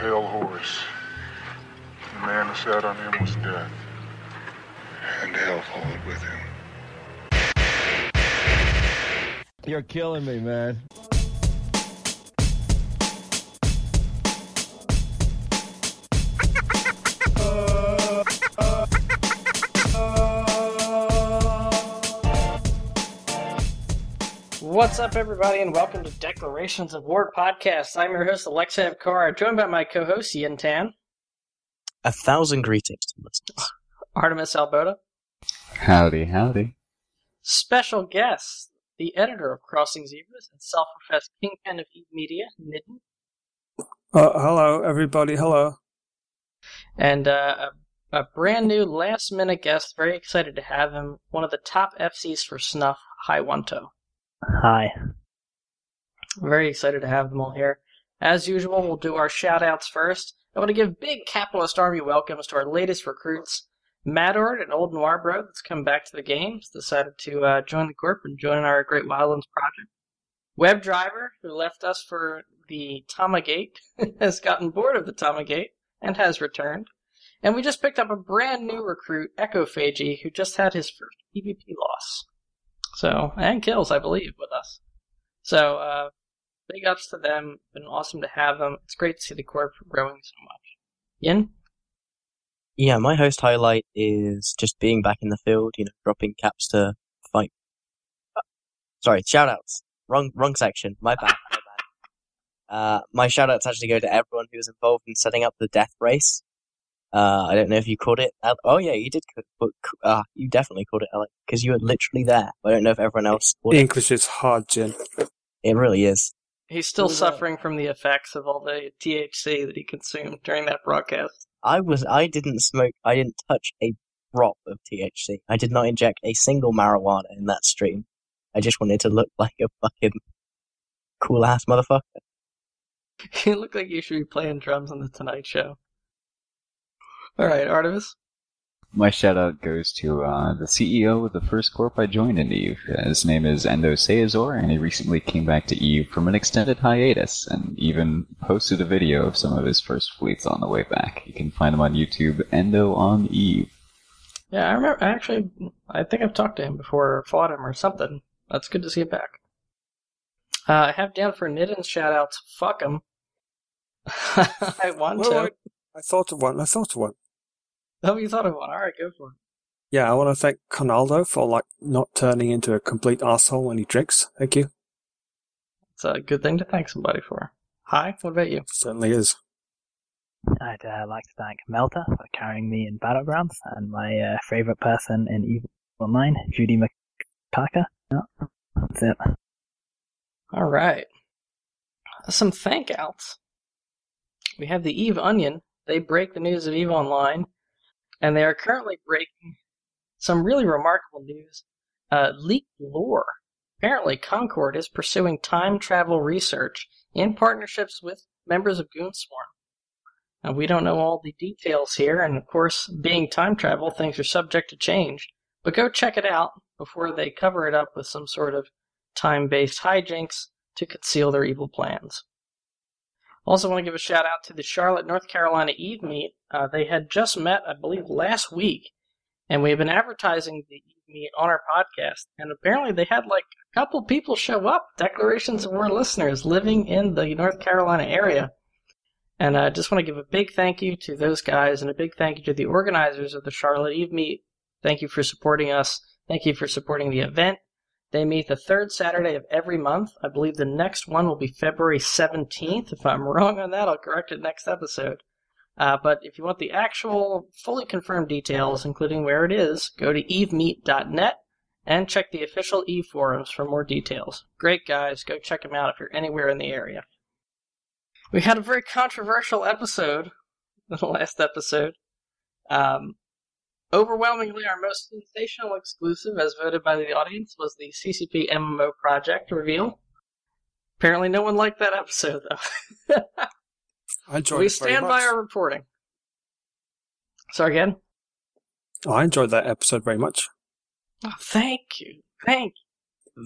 pale horse. The man who sat on him was death, and hell followed with him. You're killing me, man. What's up, everybody, and welcome to Declarations of War podcast. I'm your host, Alexa Evkar, joined by my co-host, Yin Tan, A thousand greetings to listeners. Artemis Alboda, Howdy, howdy. special guest, the editor of Crossing Zebras and self-professed kingpin of Eve Media, Nidden, Uh, hello, everybody. Hello. and uh, a, a brand new last-minute guest. Very excited to have him. One of the top FCs for Snuff, Hai Hi. Very excited to have them all here. As usual, we'll do our shout outs first. I want to give big Capitalist Army welcomes to our latest recruits. Madord, an old noir bro that's come back to the games, decided to uh, join the Corp and join our Great Wildlands project. Web Driver, who left us for the Tamagate, has gotten bored of the Tamagate and has returned. And we just picked up a brand new recruit, Echophagy, who just had his first PvP loss. So, and kills, I believe, with us. So, uh, big ups to them. Been awesome to have them. It's great to see the corp growing so much. Yin? Yeah, my host highlight is just being back in the field, you know, dropping caps to fight. Uh, sorry, shoutouts. Wrong, wrong section. My bad. My bad. Uh, my shout outs actually go to everyone who was involved in setting up the death race. Uh, I don't know if you caught it. Al- Oh yeah, you did. but, Uh, you definitely caught it, Alex, because you were literally there. I don't know if everyone else. Caught. English is hard, Jin. it really is. He's still Who's suffering from the effects of all the THC that he consumed during that broadcast. I was. I didn't smoke. I didn't touch a drop of THC. I did not inject a single marijuana in that stream. I just wanted to look like a fucking cool ass motherfucker. you look like you should be playing drums on the Tonight Show. Alright, Artemis. My shout out goes to uh, the CEO of the first corp I joined in Eve. His name is Endo Seazor, and he recently came back to Eve from an extended hiatus and even posted a video of some of his first fleets on the way back. You can find him on YouTube, Endo on Eve. Yeah, I remember. Actually, I think I've talked to him before or fought him or something. That's good to see him back. Uh, I have down for Nidden's shoutouts. Fuck him. I want Wait, to. wait. I thought of one. I thought of one. Oh, you thought of one. All right, go for it. Yeah, I want to thank Conaldo for like not turning into a complete asshole when he drinks. Thank you. It's a good thing to thank somebody for. Hi, what about you? Certainly is. I'd uh, like to thank Melta for carrying me in Battlegrounds and my uh, favorite person in Evil Online, Judy McCarker. Yeah, that's it. All right. Some thank outs. We have the Eve Onion. They break the news of Eve Online, and they are currently breaking some really remarkable news. Uh, leaked lore. Apparently, Concord is pursuing time travel research in partnerships with members of Goonswarm. Now, we don't know all the details here, and of course, being time travel, things are subject to change. But go check it out before they cover it up with some sort of time based hijinks to conceal their evil plans. Also, want to give a shout out to the Charlotte, North Carolina Eve Meet. Uh, they had just met, I believe, last week, and we've been advertising the Eve Meet on our podcast. And apparently, they had like a couple people show up, Declarations of War listeners living in the North Carolina area. And I just want to give a big thank you to those guys and a big thank you to the organizers of the Charlotte Eve Meet. Thank you for supporting us. Thank you for supporting the event. They meet the third Saturday of every month. I believe the next one will be February 17th. If I'm wrong on that, I'll correct it next episode. Uh, but if you want the actual, fully confirmed details, including where it is, go to evemeet.net and check the official Eve forums for more details. Great guys, go check them out if you're anywhere in the area. We had a very controversial episode, the last episode. Um, Overwhelmingly, our most sensational exclusive, as voted by the audience, was the CCP MMO project reveal. Apparently, no one liked that episode, though. I enjoyed we it very stand much. by our reporting. Sorry again. Oh, I enjoyed that episode very much. Oh, thank you, thank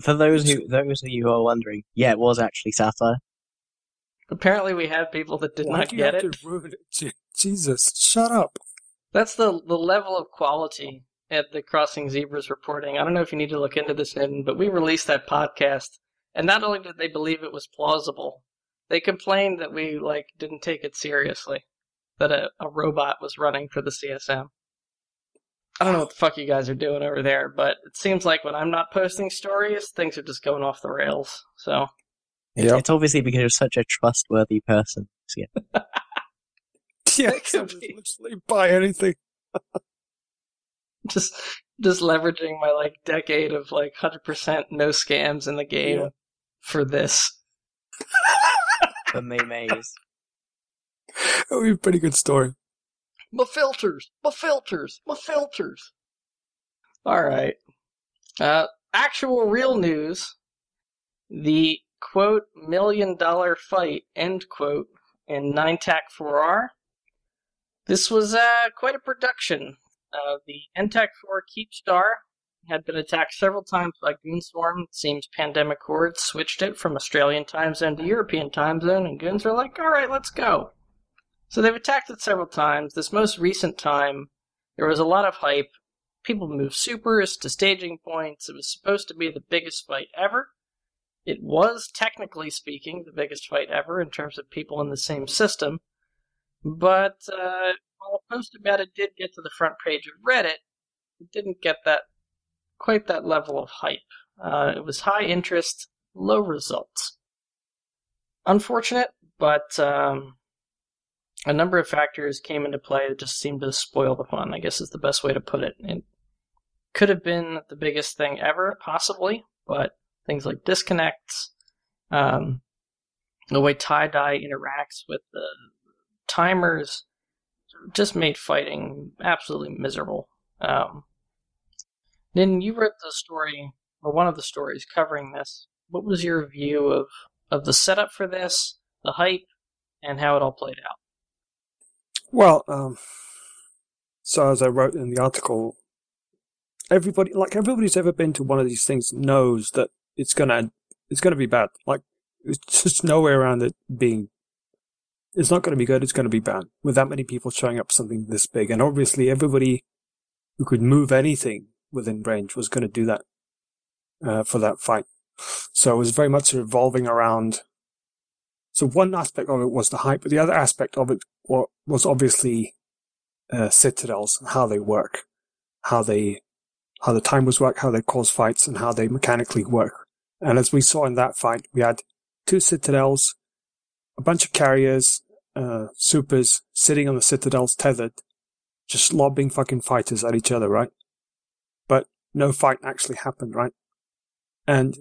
For those who those of you who are wondering, yeah, it was actually satire. Apparently, we have people that did Why not do you get have it. to ruin it? Jesus, shut up. That's the the level of quality at the Crossing Zebras reporting. I don't know if you need to look into this, Nitin, but we released that podcast, and not only did they believe it was plausible, they complained that we like didn't take it seriously, that a, a robot was running for the CSM. I don't know what the fuck you guys are doing over there, but it seems like when I'm not posting stories, things are just going off the rails. So It's, Yep. it's obviously because you're such a trustworthy person. So, yeah. Yeah, That could I'll just be. literally buy anything. just just leveraging my like decade of like hundred percent no scams in the game Yeah. for this. For May Mays. That would be a pretty good story. My filters, my filters, my filters. All right. Uh, actual real news. The quote million dollar fight end quote in Nine Tac 4R. This was uh, quite a production. Uh, the NTAC 4 Keepstar had been attacked several times by Goonswarm. It seems pandemic hordes switched it from Australian time zone to European time zone, and Goons are like, all right, let's go. So they've attacked it several times. This most recent time, there was a lot of hype. People moved supers to staging points. It was supposed to be the biggest fight ever. It was, technically speaking, the biggest fight ever in terms of people in the same system. But uh, while a post about it did get to the front page of Reddit, it didn't get that quite that level of hype. Uh, it was high interest, low results. Unfortunate, but um, a number of factors came into play that just seemed to spoil the fun, I guess is the best way to put it. It could have been the biggest thing ever, possibly, but things like disconnects, um, the way TiDi interacts with the timers, just made fighting absolutely miserable. Um, then you wrote the story, or one of the stories covering this. What was your view of, of the setup for this, the hype, and how it all played out? Well, um, so as I wrote in the article, everybody, like everybody's ever been to one of these things, knows that it's gonna, it's gonna be bad. Like, it's just no way around it being. It's not going to be good. It's going to be bad with that many people showing up something this big, and obviously everybody who could move anything within range was going to do that uh, for that fight. So it was very much revolving around. So one aspect of it was the hype, but the other aspect of it was obviously uh, citadels and how they work, how they, how the timers work, how they cause fights, and how they mechanically work. And as we saw in that fight, we had two citadels, a bunch of carriers, uh, supers sitting on the citadels tethered, just lobbing fucking fighters at each other, right? But no fight actually happened, right? And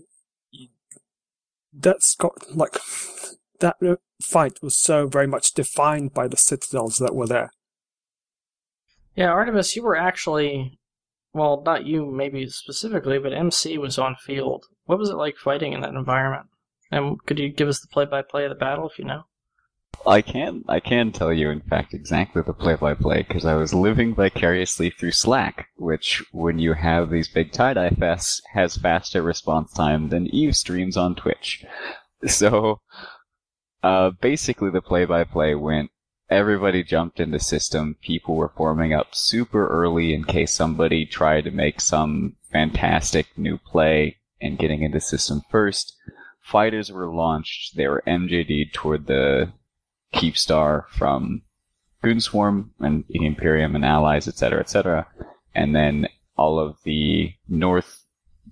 that's got like that fight was so very much defined by the citadels that were there. Yeah, Artemis, you were actually, well, not you maybe specifically, but MC was on field. What was it like fighting in that environment? And could you give us the play-by-play of the battle if you know? I can I can tell you, in fact, exactly the play-by-play because I was living vicariously through Slack, which, when you have these big TiDi fests, has faster response time than Eve streams on Twitch. So, uh, basically, the play-by-play went. Everybody jumped into system. People were forming up super early in case somebody tried to make some fantastic new play and getting into system first. Fighters were launched. They were MJD'd toward the Keepstar from Goonswarm and the Imperium and allies, etc., etc. And then all of the North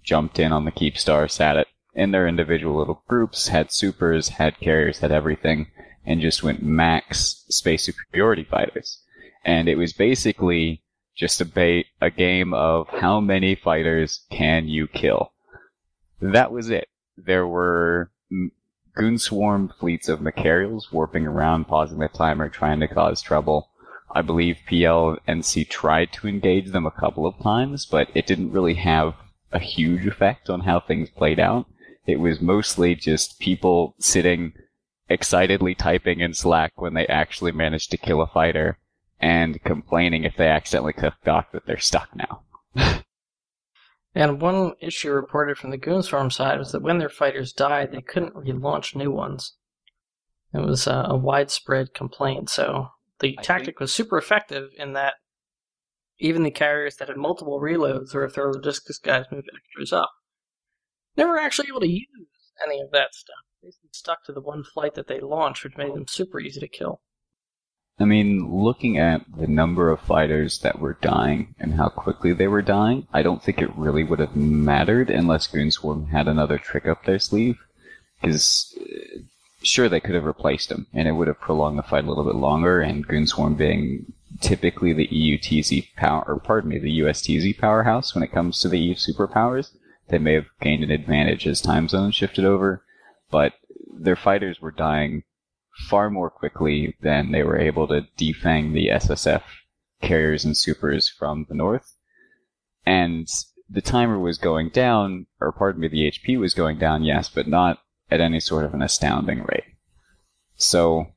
jumped in on the Keepstar, sat it in their individual little groups, had supers, had carriers, had everything, and just went max space superiority fighters. And it was basically just a a game of how many fighters can you kill. That was it. There were goon swarm fleets of Machariels warping around, pausing the timer, trying to cause trouble. I believe PLNC tried to engage them a couple of times, but it didn't really have a huge effect on how things played out. It was mostly just people sitting excitedly typing in Slack when they actually managed to kill a fighter and complaining if they accidentally clicked off that they're stuck now. And one issue reported from the Goonswarm side was that when their fighters died, they couldn't relaunch new ones. It was uh, a widespread complaint. So the I tactic think- was super effective in that even the carriers that had multiple reloads, or if their logistics guys moved extras up, never actually able to use any of that stuff. They stuck to the one flight that they launched, which made them super easy to kill. I mean, looking at the number of fighters that were dying and how quickly they were dying, I don't think it really would have mattered unless Goonswarm had another trick up their sleeve. Because, uh, sure, they could have replaced them, and it would have prolonged the fight a little bit longer, and Goonswarm being typically the EUTZ power, or pardon me, the USTZ powerhouse when it comes to the EU superpowers, they may have gained an advantage as time zones shifted over, but their fighters were dying far more quickly than they were able to defang the SSF carriers and supers from the north. And the timer was going down, or pardon me, the HP was going down, yes, but not at any sort of an astounding rate. So,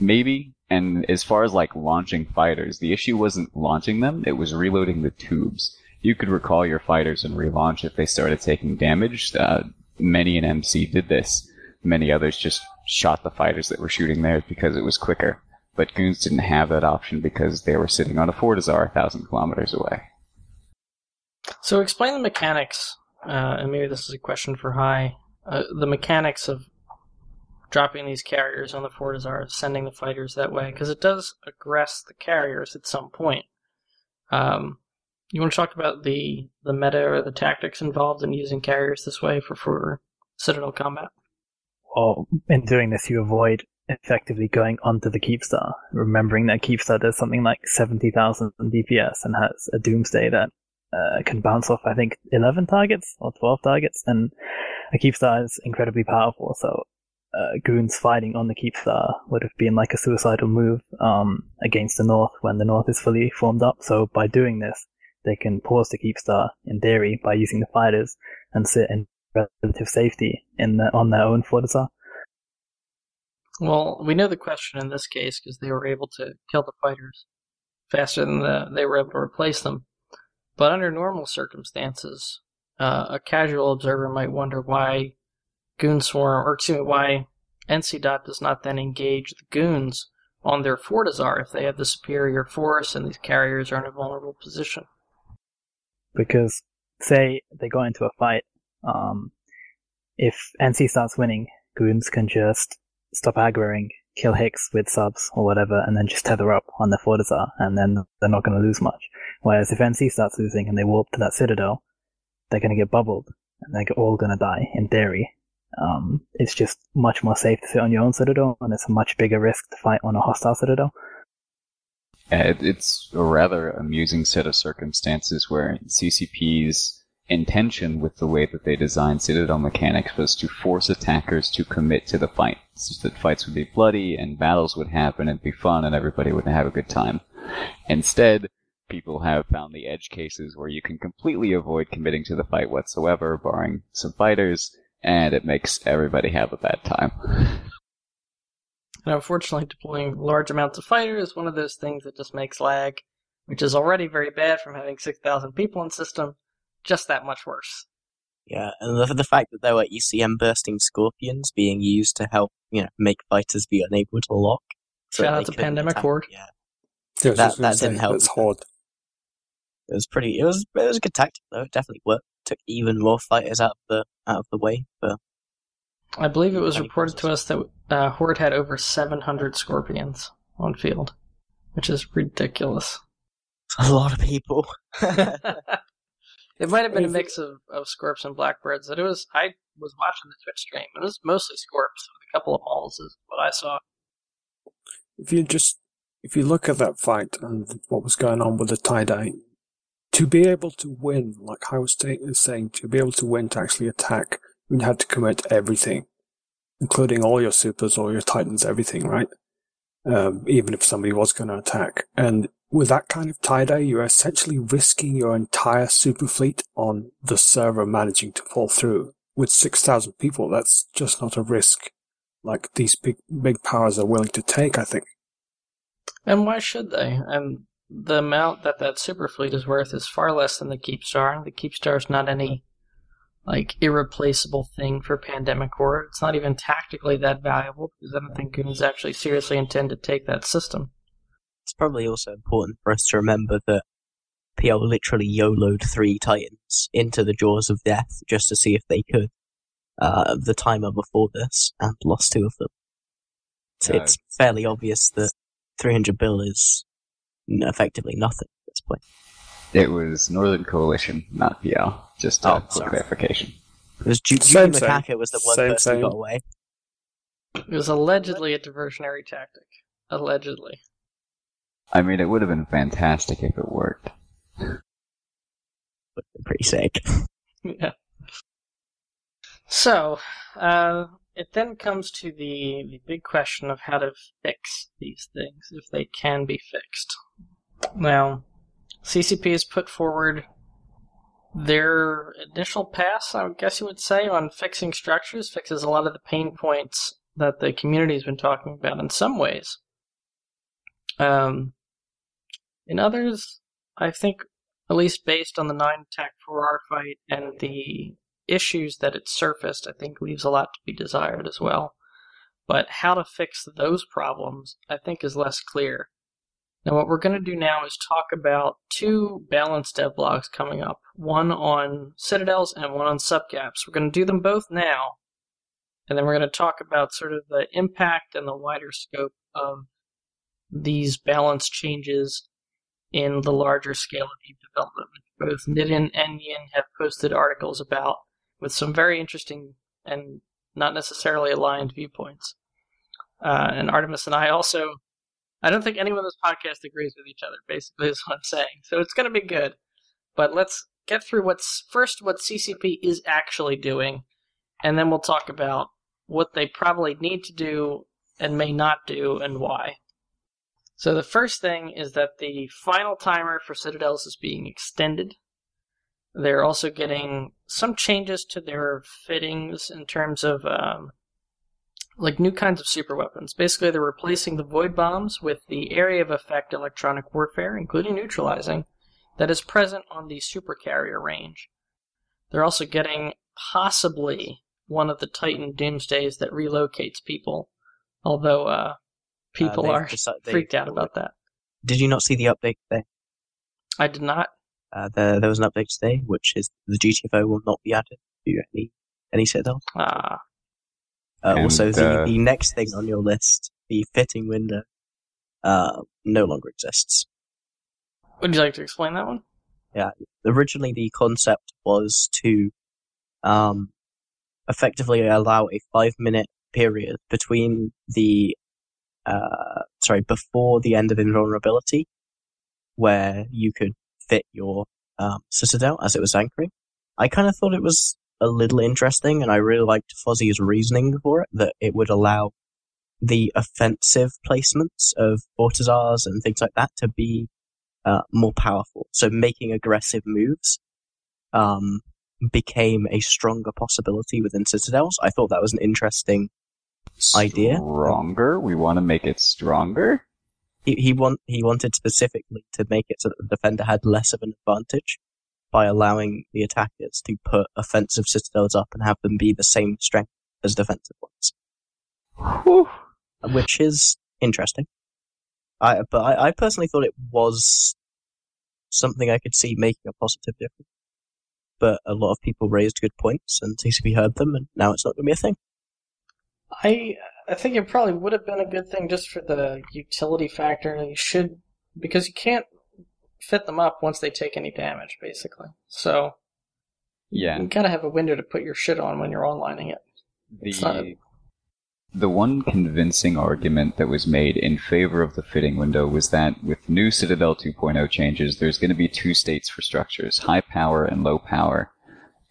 maybe, and as far as like launching fighters, the issue wasn't launching them, it was reloading the tubes. You could recall your fighters and relaunch if they started taking damage. Uh, many an MC did this. Many others just shot the fighters that were shooting theirs because it was quicker. But Goons didn't have that option because they were sitting on a Fortizar a thousand kilometers away. So explain the mechanics, uh, and maybe this is a question for High. Uh, the mechanics of dropping these carriers on the Fortizar, sending the fighters that way, because it does aggress the carriers at some point. Um, you want to talk about the the meta or the tactics involved in using carriers this way for for Citadel combat? Or in doing this, you avoid effectively going onto the Keepstar, remembering that Keepstar does something like 70,000 DPS and has a Doomsday that uh, can bounce off, I think, 11 targets or 12 targets, and a Keepstar is incredibly powerful, so uh, goons fighting on the Keepstar would have been like a suicidal move um, against the North when the North is fully formed up, so by doing this, they can pause the Keepstar, in theory, by using the fighters, and sit in relative safety in the, on their own Fortizar. Well, we know the question in this case because they were able to kill the fighters faster than the, they were able to replace them. But under normal circumstances, uh, a casual observer might wonder why Goonswarm, or excuse me, why NC Dot does not then engage the goons on their Fortizar if they have the superior force and these carriers are in a vulnerable position. because say they go into a fight, um, if NC starts winning, goons can just stop aggroing, kill Hicks with subs or whatever, and then just tether up on the Fortizar, and then they're not going to lose much. Whereas if NC starts losing and they warp to that Citadel, they're going to get bubbled, and they're all going to die, in theory. Um, it's just much more safe to sit on your own Citadel, and it's a much bigger risk to fight on a hostile Citadel. Uh, it- It's a rather amusing set of circumstances where CCP's intention with the way that they designed Citadel mechanics was to force attackers to commit to the fight, so that fights would be bloody and battles would happen and be fun and everybody would have a good time. Instead, people have found the edge cases where you can completely avoid committing to the fight whatsoever, barring some fighters, and it makes everybody have a bad time. And unfortunately, deploying large amounts of fighters is one of those things that just makes lag, which is already very bad from having 6,000 people in system, just that much worse. Yeah, and the, the fact that there were ECM bursting scorpions being used to help, you know, make fighters be unable to lock. so Shout they out to Pandemic attack- Horde. Yeah, Yeah, I was That- just that didn't say, help. That's hard. it was pretty. It was it was a good tactic though. It definitely worked. Took even more fighters out of the out of the way. But I believe it was reported to us that uh, Horde had over 700 scorpions on field, which is ridiculous. a lot of people. it might have been a mix of, of scorps and blackbirds. But it was I was watching the Twitch stream. And it was mostly scorps with a couple of mauls is what I saw. if you just if you look at that fight and what was going on with the TiDi, to be able to win, like I was saying, to be able to win to actually attack, you had to commit everything, including all your supers, all your titans, everything, right? Um, even if somebody was going to attack, and with that kind of TiDi, you're essentially risking your entire super fleet on the server managing to fall through. With six thousand people, that's just not a risk like these big big powers are willing to take. I think. And why should they? And the amount that that super fleet is worth is far less than the Keepstar. The Keepstar is not any like irreplaceable thing for Pandemic Horde. It's not even tactically that valuable because I don't think goons actually seriously intend to take that system. It's probably also important for us to remember that PL literally YOLO'd three Titans into the jaws of death just to see if they could. Uh, the timer before this and lost two of them. It's, Yeah. it's fairly obvious that 300 bill is effectively nothing at this point. It was Northern Coalition, not PL. Just Oh, for sorry. clarification. It was Ju- Same, Judy was the one Same, person who got away. It was allegedly a diversionary tactic. Allegedly. I mean, it would have been fantastic if it worked. But they're pretty sick. yeah. So, uh, it then comes to the, the big question of how to fix these things, if they can be fixed. Now, CCP has put forward their initial pass, I would guess you would say, on fixing structures, fixes a lot of the pain points that the community's been talking about in some ways. Um, in others, I think, at least based on the 9 Tech 4R fight and the issues that it surfaced, I think leaves a lot to be desired as well. But how to fix those problems, I think, is less clear. Now, what we're going to do now is talk about two balanced devlogs coming up one on citadels and one on subcaps. We're going to do them both now, and then we're going to talk about sort of the impact and the wider scope of these balance changes in the larger scale of Eve development, both Nidin and Yin have posted articles about with some very interesting and not necessarily aligned viewpoints. Uh, and Artemis and I also, I don't think anyone on this podcast agrees with each other, basically, is what I'm saying. So it's going to be good. But let's get through what's first what CCP is actually doing, and then we'll talk about what they probably need to do and may not do and why. So the first thing is that the final timer for Citadels is being extended. They're also getting some changes to their fittings in terms of um, like new kinds of super weapons. Basically, they're replacing the void bombs with the area of effect electronic warfare, including neutralizing, that is present on the super carrier range. They're also getting possibly one of the Titan Doomsdays that relocates people, although uh, people they've are deci- they- freaked out about that. Did you not see the update today? I did not. Uh, there, there was an update today, which is the GTFO will not be added to any any citadel. Ah, Uh, And, also, the, uh, the next thing on your list, the fitting window, uh, no longer exists. would you like to explain that one? Yeah. Originally, the concept was to um, effectively allow a five minute period between the uh, sorry before the end of invulnerability, where you could fit your um, citadel as it was anchoring. I kind of thought it was a little interesting, and I really liked Fozzie's reasoning for it that it would allow the offensive placements of Fortizars and things like that to be uh, more powerful. So making aggressive moves um, became a stronger possibility within Citadels. I thought that was an interesting. Idea? Stronger? We want to make it stronger? He he want he wanted specifically to make it so that the defender had less of an advantage by allowing the attackers to put offensive citadels up and have them be the same strength as defensive ones, Whew. which is interesting. I but I, I personally thought it was something I could see making a positive difference. But a lot of people raised good points, and CCP heard them, and now it's not going to be a thing. I I think it probably would have been a good thing just for the utility factor. You should because you can't fit them up once they take any damage, basically. So Yeah. you gotta have a window to put your shit on when you're onlining it. The, the one convincing argument that was made in favor of the fitting window was that with new Citadel 2.0 changes, there's going to be two states for structures, high power and low power,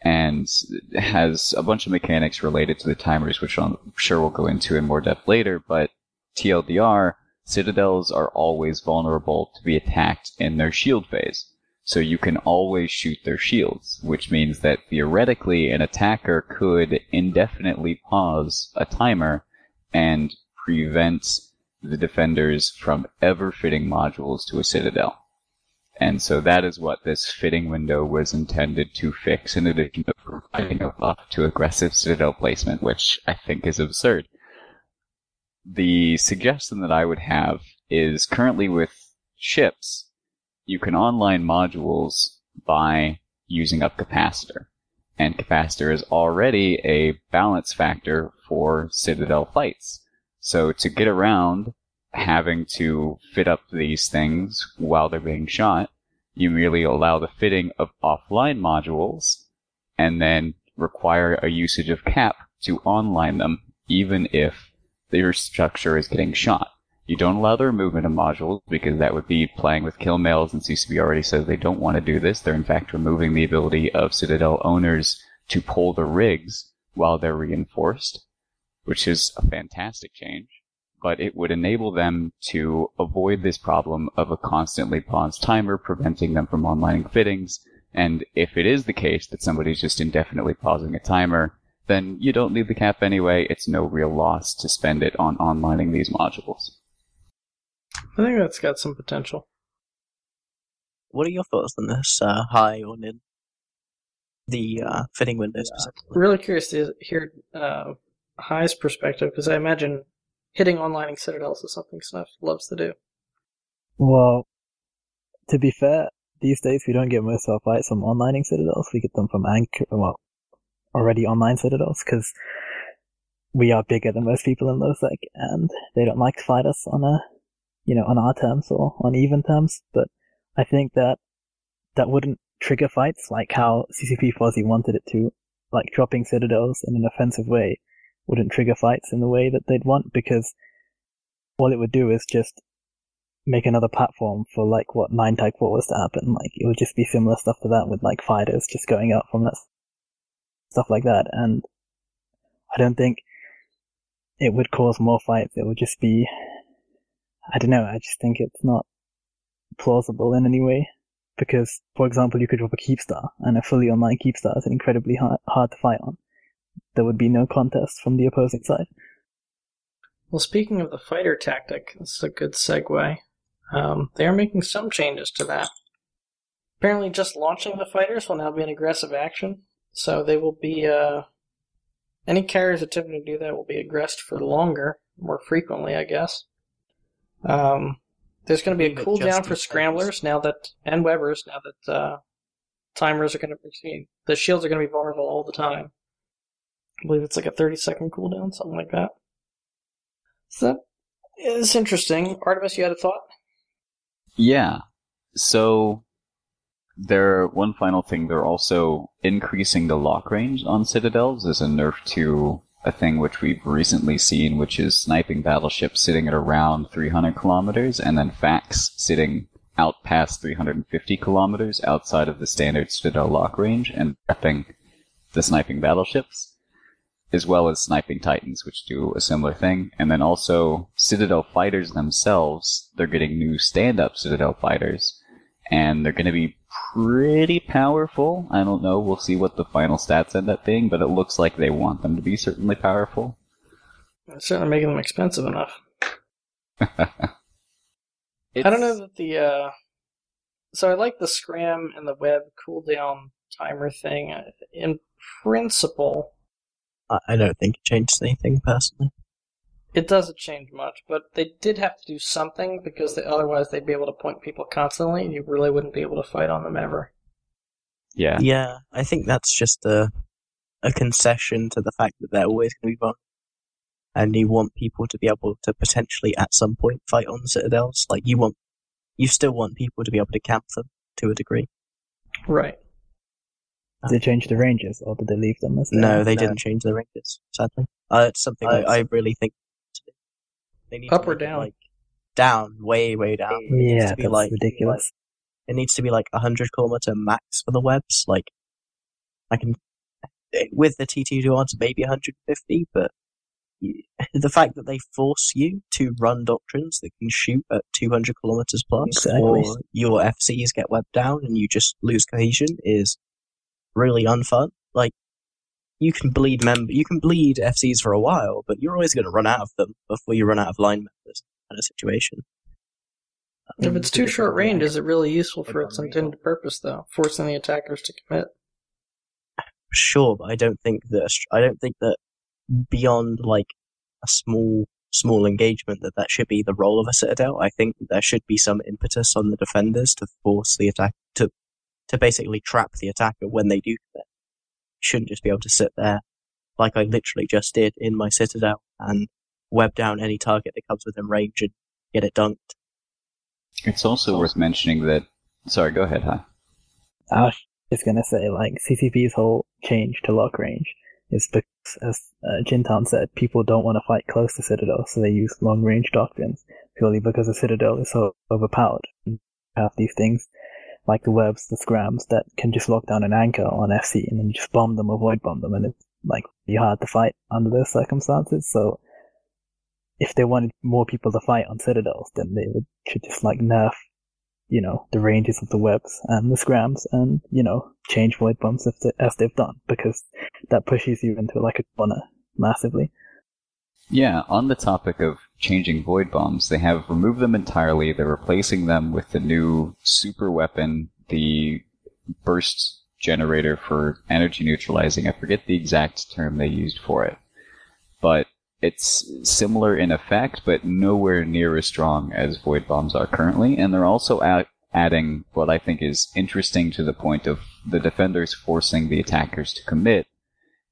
and has a bunch of mechanics related to the timers, which I'm sure we'll go into in more depth later, but TLDR, Citadels are always vulnerable to be attacked in their shield phase. So you can always shoot their shields, which means that theoretically an attacker could indefinitely pause a timer and prevent the defenders from ever fitting modules to a citadel. And so that is what this fitting window was intended to fix in addition to providing a buff to aggressive Citadel placement, which I think is absurd. The suggestion that I would have is currently with ships, you can online modules by using up capacitor. And capacitor is already a balance factor for Citadel fights. So to get around having to fit up these things while they're being shot, you merely allow the fitting of offline modules and then require a usage of cap to online them, even if your structure is getting shot. You don't allow the removement of modules because that would be playing with kill mails, and CCP already says they don't want to do this. They're in fact removing the ability of Citadel owners to pull the rigs while they're reinforced, which is a fantastic change. But it would enable them to avoid this problem of a constantly paused timer preventing them from onlining fittings. And if it is the case that somebody's just indefinitely pausing a timer, then you don't need the cap anyway. It's no real loss to spend it on onlining these modules. I think that's got some potential. What are your thoughts on this, uh, high or in the uh, fitting window specifically? Really curious to hear uh, High's perspective because I imagine hitting onlining citadels is something Snuff loves to do. Well, to be fair, these days we don't get most of our fights from onlining citadels. We get them from anchor, well, already online citadels because we are bigger than most people in LoSec and they don't like to fight us on a, you know, on our terms or on even terms. But I think that that wouldn't trigger fights like how CCP Fozzie wanted it to, like dropping citadels in an offensive way wouldn't trigger fights in the way that they'd want because all it would do is just make another platform for like what nine type four was to happen. Like it would just be similar stuff to that with like fighters just going up from that stuff like that. And I don't think it would cause more fights. It would just be, I don't know. I just think it's not plausible in any way because, for example, you could drop a Keepstar and a fully online Keepstar is incredibly hard, hard to fight on. There would be no contest from the opposing side. Well, speaking of the fighter tactic, this is a good segue. Um, they are making some changes to that. Apparently, just launching the fighters will now be an aggressive action, so they will be. Uh, any carriers attempting to do that will be aggressed for longer, more frequently, I guess. Um, there's going to be a But cooldown for in scramblers now that and Webbers now that uh, timers are going to be the shields are going to be vulnerable all the time. I believe it's like a 30 second cooldown, something like that. So that is interesting. Artemis, you had a thought? Yeah. So there one final thing, they're also increasing the lock range on citadels as a nerf to a thing which we've recently seen, which is sniping battleships sitting at around 300 kilometers, and then fax sitting out past 350 kilometers outside of the standard citadel lock range and prepping the sniping battleships, as well as sniping titans, which do a similar thing. And then also citadel fighters themselves, they're getting new stand-up citadel fighters, and they're going to be pretty powerful. I don't know. We'll see what the final stats end up being, but it looks like they want them to be certainly powerful. It's certainly making them expensive enough. I don't know that the. Uh, so I like the scram and the web cooldown timer thing. In principle, I I don't think it changes anything personally. it doesn't change much, but they did have to do something because they, otherwise they'd be able to point people constantly, and you really wouldn't be able to fight on them ever. Yeah. Yeah, I think that's just a a concession to the fact that they're always going to be vulnerable, and you want people to be able to potentially at some point fight on citadels. Like you want, you still want people to be able to camp them to a degree. Right. Did they change the ranges or did they leave them as they No, are? they didn't change the ranges. Sadly, uh, it's something Uh, I, I really think they need Up to or make it, down? like down, way way down. It needs Yeah, to be that's like ridiculous. it needs to be like a hundred kilometer max for the webs. Like I can with the T two odds maybe 150, but you, the fact that they force you to run doctrines that can shoot at 200 kilometers plus, Exactly. or your FCs get webbed down and you just lose cohesion is really unfun. Like you can bleed member, you can bleed FCs for a while, but you're always going to run out of them before you run out of line members. Kind of situation. If it's too short range, is it really useful for its intended purpose, though? Forcing the attackers to commit. Sure, but I don't think that I don't think that beyond like a small small engagement that that should be the role of a citadel. I think there should be some impetus on the defenders to force the attack to to basically trap the attacker when they do commit. Shouldn't just be able to sit there like I literally just did in my citadel and web down any target that comes within range and get it dunked. It's also worth mentioning that. Sorry, go ahead, Hi. I was just gonna say, like, CCP's whole change to lock range is because, as uh, Jintan said, people don't want to fight close to Citadel, so they use long range doctrines purely because the Citadel is so overpowered. You have these things like the webs, the scrams that can just lock down an anchor on FC and then just bomb them or void bomb them, and it's like really hard to fight under those circumstances. So if they wanted more people to fight on citadels, then they would should just like nerf, you know, the ranges of the webs and the scrams, and you know, change void bombs if they, as they've done, because that pushes you into like a corner massively. Yeah, on the topic of changing void bombs, they have removed them entirely. They're replacing them with the new super weapon, the burst generator for energy neutralizing. I forget the exact term they used for it. But it's similar in effect, but nowhere near as strong as void bombs are currently. And they're also add- adding what I think is interesting to the point of the defenders forcing the attackers to commit.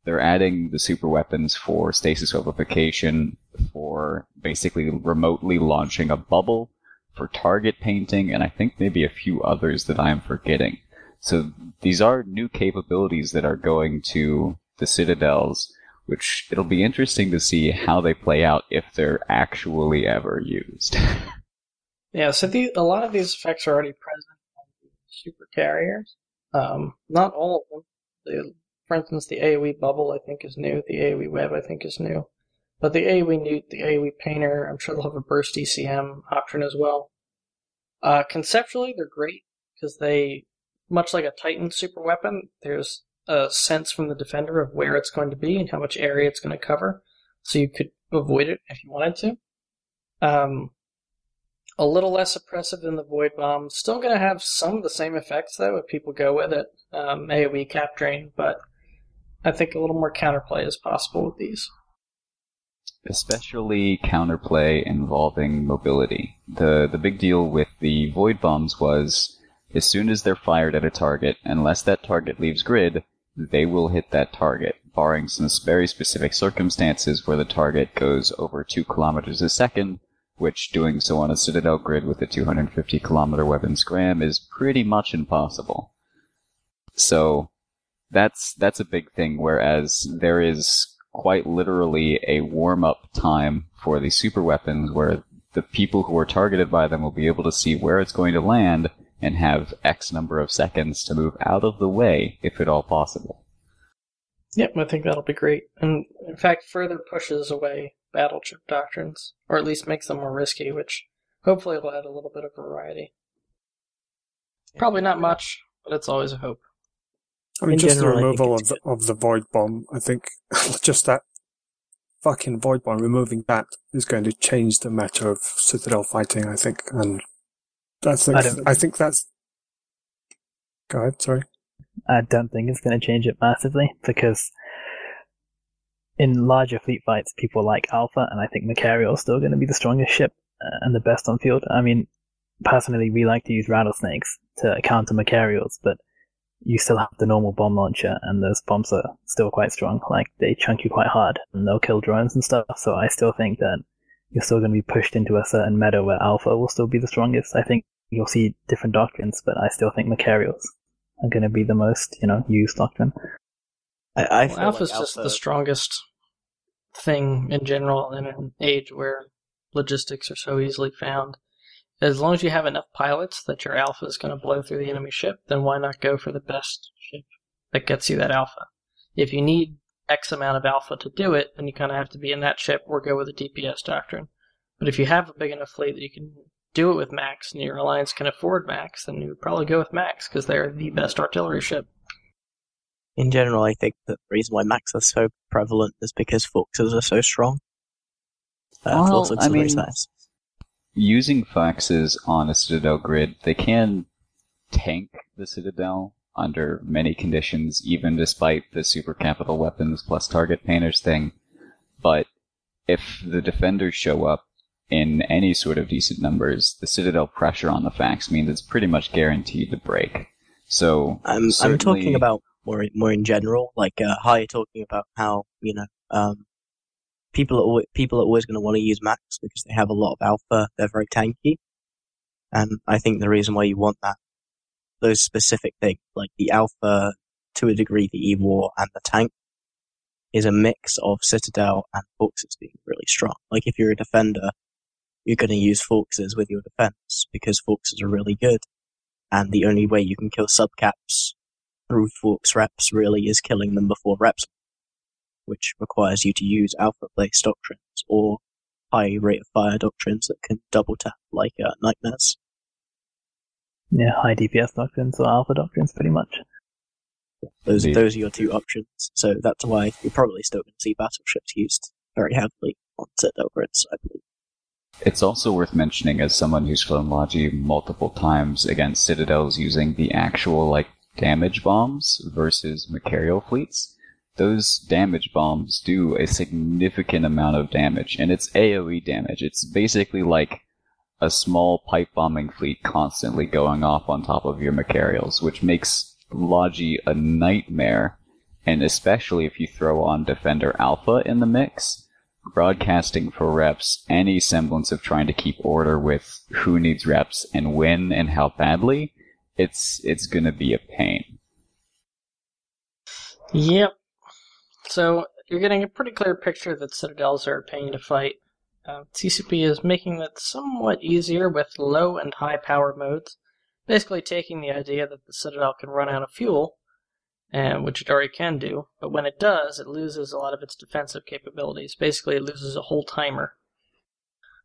They're adding the super weapons for stasis webification, for basically remotely launching a bubble, for target painting, and I think maybe a few others that I am forgetting. So these are new capabilities that are going to the citadels, which it'll be interesting to see how they play out if they're actually ever used. Yeah, so the, a lot of these effects are already present on the super carriers. Um, not all of them. For instance, the AoE bubble I think is new. The AoE web I think is new. But the AoE neut, the AoE painter, I'm sure they'll have a burst ECM option as well. Uh, conceptually, they're great because they, much like a Titan super weapon, there's a sense from the defender of where it's going to be and how much area it's going to cover, so you could avoid it if you wanted to. Um, a little less oppressive than the Void Bomb. Still going to have some of the same effects, though, if people go with it. Um, AoE cap drain, but I think a little more counterplay is possible with these. Especially counterplay involving mobility. The the big deal with the void bombs was as soon as they're fired at a target, unless that target leaves grid, they will hit that target, barring some very specific circumstances where the target goes over two kilometers a second which doing so on a Citadel grid with a 250 kilometer weapon scram is pretty much impossible. So that's that's a big thing. Whereas there is quite literally a warm up time for the super weapons, where the people who are targeted by them will be able to see where it's going to land and have X number of seconds to move out of the way, if at all possible. Yep, I think that'll be great, and in fact, further pushes away battleship doctrines, or at least makes them more risky, which hopefully will add a little bit of variety. Probably not much, but it's always a hope. I mean, In just general, the removal of the, of the void bomb. I think just that fucking void bomb removing that is going to change the meta of Citadel fighting. I think, and that's I I, I think that's. Go ahead. Sorry. I don't think it's going to change it massively because in larger fleet fights, people like Alpha, and I think Machariel is still going to be the strongest ship uh, and the best on field. I mean, personally, we like to use rattlesnakes to counter Machariels, but you still have the normal bomb launcher, and those bombs are still quite strong. Like, they chunk you quite hard, and they'll kill drones and stuff, so I still think that you're still going to be pushed into a certain meta where Alpha will still be the strongest. I think you'll see different doctrines, but I still think Machariels are going to be the most, you know, used doctrine. I, I Well, feel Alpha's like just Alpha- the strongest thing in general in an age where logistics are so easily found. As long as you have enough pilots that your Alpha is going to blow through the enemy ship, then why not go for the best ship that gets you that Alpha? If you need X amount of Alpha to do it, then you kind of have to be in that ship or go with a DPS doctrine. But if you have a big enough fleet that you can do it with Max and your alliance can afford Max, then you would probably go with Max because they're the best artillery ship. in general, I think that the reason why Max are so prevalent is because Foxes are so strong. Uh, Well, I mean- nice. Using foxes on a Citadel grid, they can tank the Citadel under many conditions, even despite the super capital weapons plus target painters thing. But if the defenders show up in any sort of decent numbers, the Citadel pressure on the fax means it's pretty much guaranteed to break. So I'm I'm talking about more more in general. Like uh, how you're talking about how you know um, people are always, people are always going to want to use Macs because they have a lot of alpha. They're very tanky, and I think the reason why you want that those specific things like the alpha to a degree, the Eve War and the tank is a mix of Citadel and FAXes being really strong. Like if you're a defender, you're going to use FAXes with your defense because FAXes are really good and the only way you can kill subcaps through FAX reps really is killing them before reps, which requires you to use alpha place doctrines or high rate of fire doctrines that can double tap like uh, nightmares. Yeah, high DPS doctrines or alpha doctrines, pretty much. Those Indeed. those are your two options. So that's why you're probably still going to see battleships used very heavily on Citadel grids, I believe. It's also worth mentioning as someone who's flown Logi multiple times against Citadels using the actual like damage bombs versus Machariel fleets. Those damage bombs do a significant amount of damage, and it's AoE damage. It's basically like a small pipe bombing fleet constantly going off on top of your Machariels, which makes Logi a nightmare. And especially if you throw on Defender Alpha in the mix, broadcasting for reps any semblance of trying to keep order with who needs reps and when and how badly, it's it's gonna be a pain. Yep. So you're getting a pretty clear picture that citadels are a pain to fight. Uh, CCP is making it somewhat easier with low and high power modes, basically taking the idea that the citadel can run out of fuel, and which it already can do, but when it does, it loses a lot of its defensive capabilities. Basically, it loses a whole timer.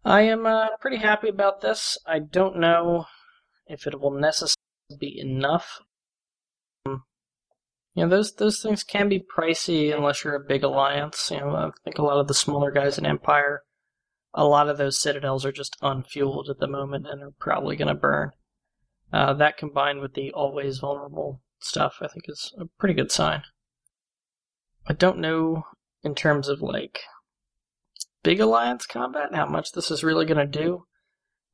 I am uh, pretty happy about this. I don't know if it will necessarily be enough you know, those those things can be pricey unless you're a big alliance. You know, I think a lot of the smaller guys in Empire, a lot of those citadels are just unfueled at the moment and are probably going to burn. Uh, that combined with the always vulnerable stuff, I think is a pretty good sign. I don't know in terms of like big alliance combat how much this is really going to do.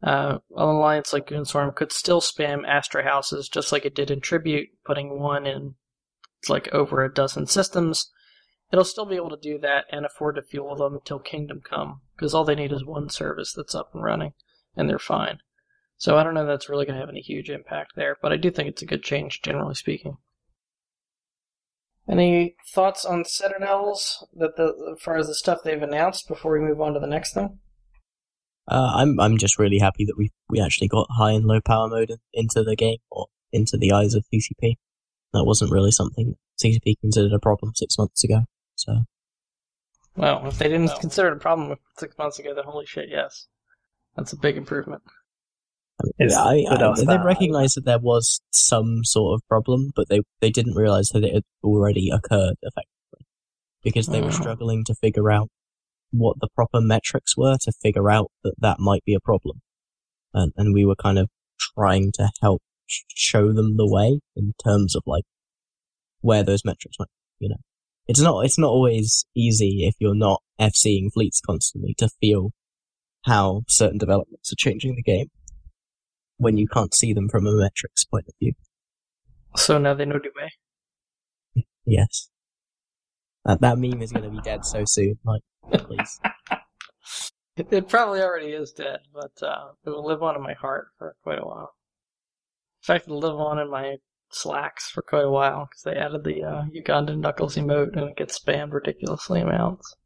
Uh, an alliance like Goonswarm could still spam Astrahuses just like it did in Tribute, putting one in like over a dozen systems, it'll still be able to do that and afford to fuel them until Kingdom Come, because all they need is one service that's up and running, and they're fine. So I don't know that's really going to have any huge impact there, but I do think it's a good change, generally speaking. Any thoughts on Citadels that the as far as the stuff they've announced before we move on to the next thing? Uh, I'm I'm just really happy that we we actually got high and low power mode into the game or into the eyes of CCP. That wasn't really something CCP considered a problem six months ago. So Well, if they didn't consider it a problem six months ago, then holy shit, yes. That's a big improvement. I mean, It's yeah, I, I, they recognized that there was some sort of problem, but they they didn't realize that it had already occurred effectively because they were Mhm. struggling to figure out what the proper metrics were to figure out that that might be a problem, and and we were kind of trying to help sh- show them the way in terms of like where those metrics might, you know. It's not it's not always easy if you're not FCing fleets constantly to feel how certain developments are changing the game when you can't see them from a metrics point of view. So now they know Duet. Yes. That, that meme is going to be dead so soon. Like, please. It probably already is dead, but uh, it will live on in my heart for quite a while. Fact, it'll live on in my slacks for quite a while because they added the uh, Ugandan Knuckles emote and it gets spammed ridiculously amounts.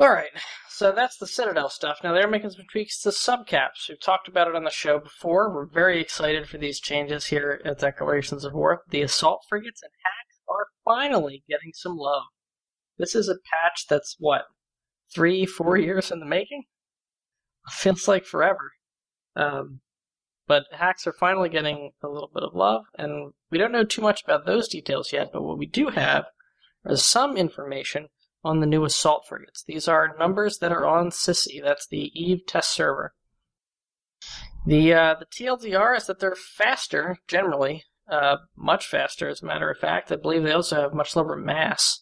Alright, so that's the Citadel stuff. Now they're making some tweaks to subcaps. We've talked about it on the show before. We're very excited for these changes here at Declarations of War. The assault frigates and hacks are finally getting some love. This is a patch that's what three, four years in the making. Feels like forever. Um, but hacks are finally getting a little bit of love, and we don't know too much about those details yet. But what we do have is some information on the new assault frigates. These are numbers that are on Sisi. That's the Eve test server. The uh, the TLDR is that they're faster generally, uh, much faster as a matter of fact. I believe they also have much lower mass.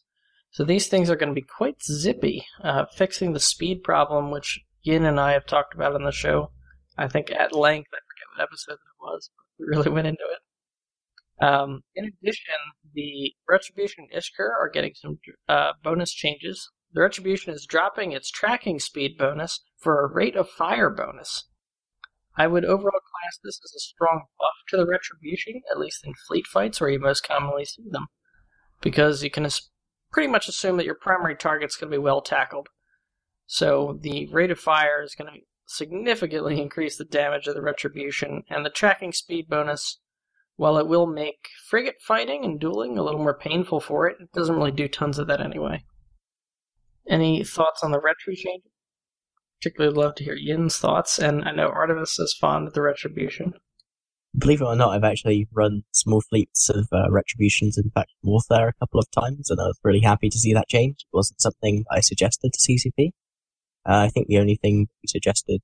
So these things are going to be quite zippy, uh, fixing the speed problem, which Yin and I have talked about on the show. I think at length. I what episode that it was. But we really went into it. Um, in addition, the Retribution and are getting some uh, bonus changes. The Retribution is dropping its tracking speed bonus for a rate of fire bonus. I would overall class this as a strong buff to the Retribution, at least in fleet fights where you most commonly see them, because you can pretty much assume that your primary target's going to be well tackled. So the rate of fire is going to significantly increase the damage of the Retribution, and the tracking speed bonus, while it will make frigate fighting and dueling a little more painful for it, it doesn't really do tons of that anyway. Any thoughts on the Retri change? Particularly love to hear Yin's thoughts, and I know Artemis is fond of the Retribution. Believe it or not, I've actually run small fleets of uh, retributions in fact warfare a couple of times, and I was really happy to see that change. It wasn't something I suggested to CCP. Uh, I think the only thing we suggested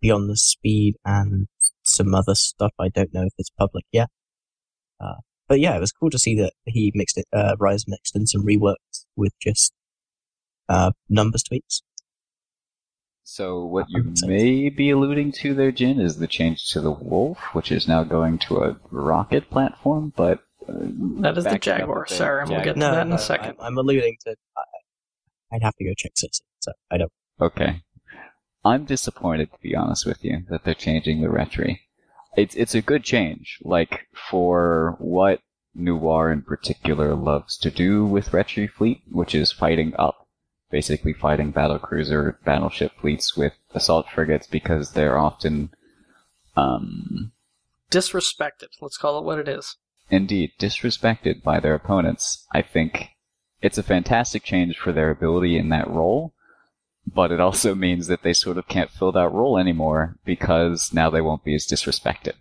beyond the speed and some other stuff, I don't know if it's public yet. Uh, but yeah, it was cool to see that he mixed it, uh, Rise mixed in some reworks with just uh, numbers tweaks. So what you may be alluding to there, Jin, is the change to the Wolf, which is now going to a rocket platform, but uh, That is the Jaguar, with sir, and we'll get to No, that in no, a second. I'm, I'm alluding to. I I'd have to go check this, so I don't. Okay. I'm disappointed, to be honest with you, that they're changing the Retri. It's it's a good change, like for what Noir in particular loves to do with Retri fleet, which is fighting up, basically fighting battle cruiser, battleship fleets with assault frigates because they're often, um, Disrespected, let's call it what it is. indeed disrespected by their opponents. I think it's a fantastic change for their ability in that role, but it also means that they sort of can't fill that role anymore because now they won't be as disrespected.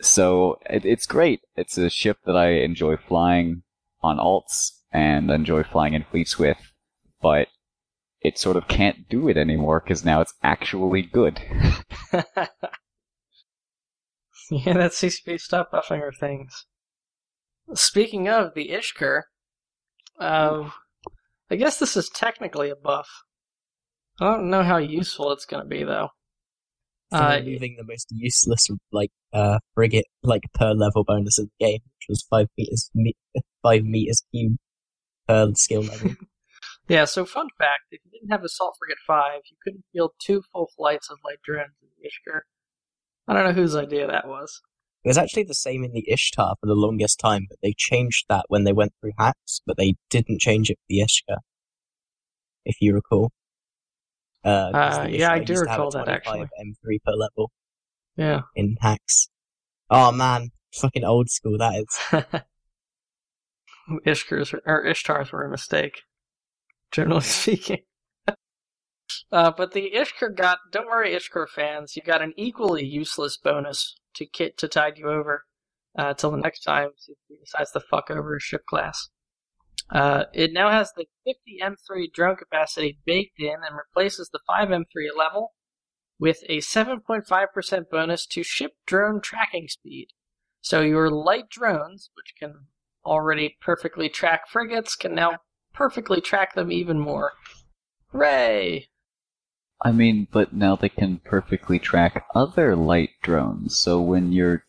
So it, it's great. It's a ship that I enjoy flying on alts and enjoy flying in fleets with, but it sort of can't do it anymore because now it's actually good. yeah, that CCP stop buffing her things. Speaking of the Ishkur, uh, I guess this is technically a buff. I don't know how useful it's going to be though. Uh, they're the most useless like uh frigate like per level bonus in the game, which was five meters me- five meters cube per skill level. Yeah, so fun fact, if you didn't have Assault Frigate 5, you couldn't field two full flights of light drones in the Ishkur. I don't know whose idea that was. It was actually the same in the Ishtar for the longest time, but they changed that when they went through hacks, but they didn't change it for the Ishkur. If you recall. Uh, Uh, yeah, I do recall that, 25 M3 per level Yeah. in hacks. Oh man, fucking old school that is. Ishkurs or Ishtars were a mistake, generally speaking. uh, but the Ishkur got. Don't worry, Ishkur fans. You got an equally useless bonus to kit to tide you over uh, till the next time he decides to fuck over his ship class. Uh, it now has the 50 M3 drone capacity baked in and replaces the 5 M3 level with a 7.5% bonus to ship drone tracking speed. So your light drones, which can already perfectly track frigates, can now perfectly track them even more. Hooray! I mean, but now they can perfectly track other light drones. So when your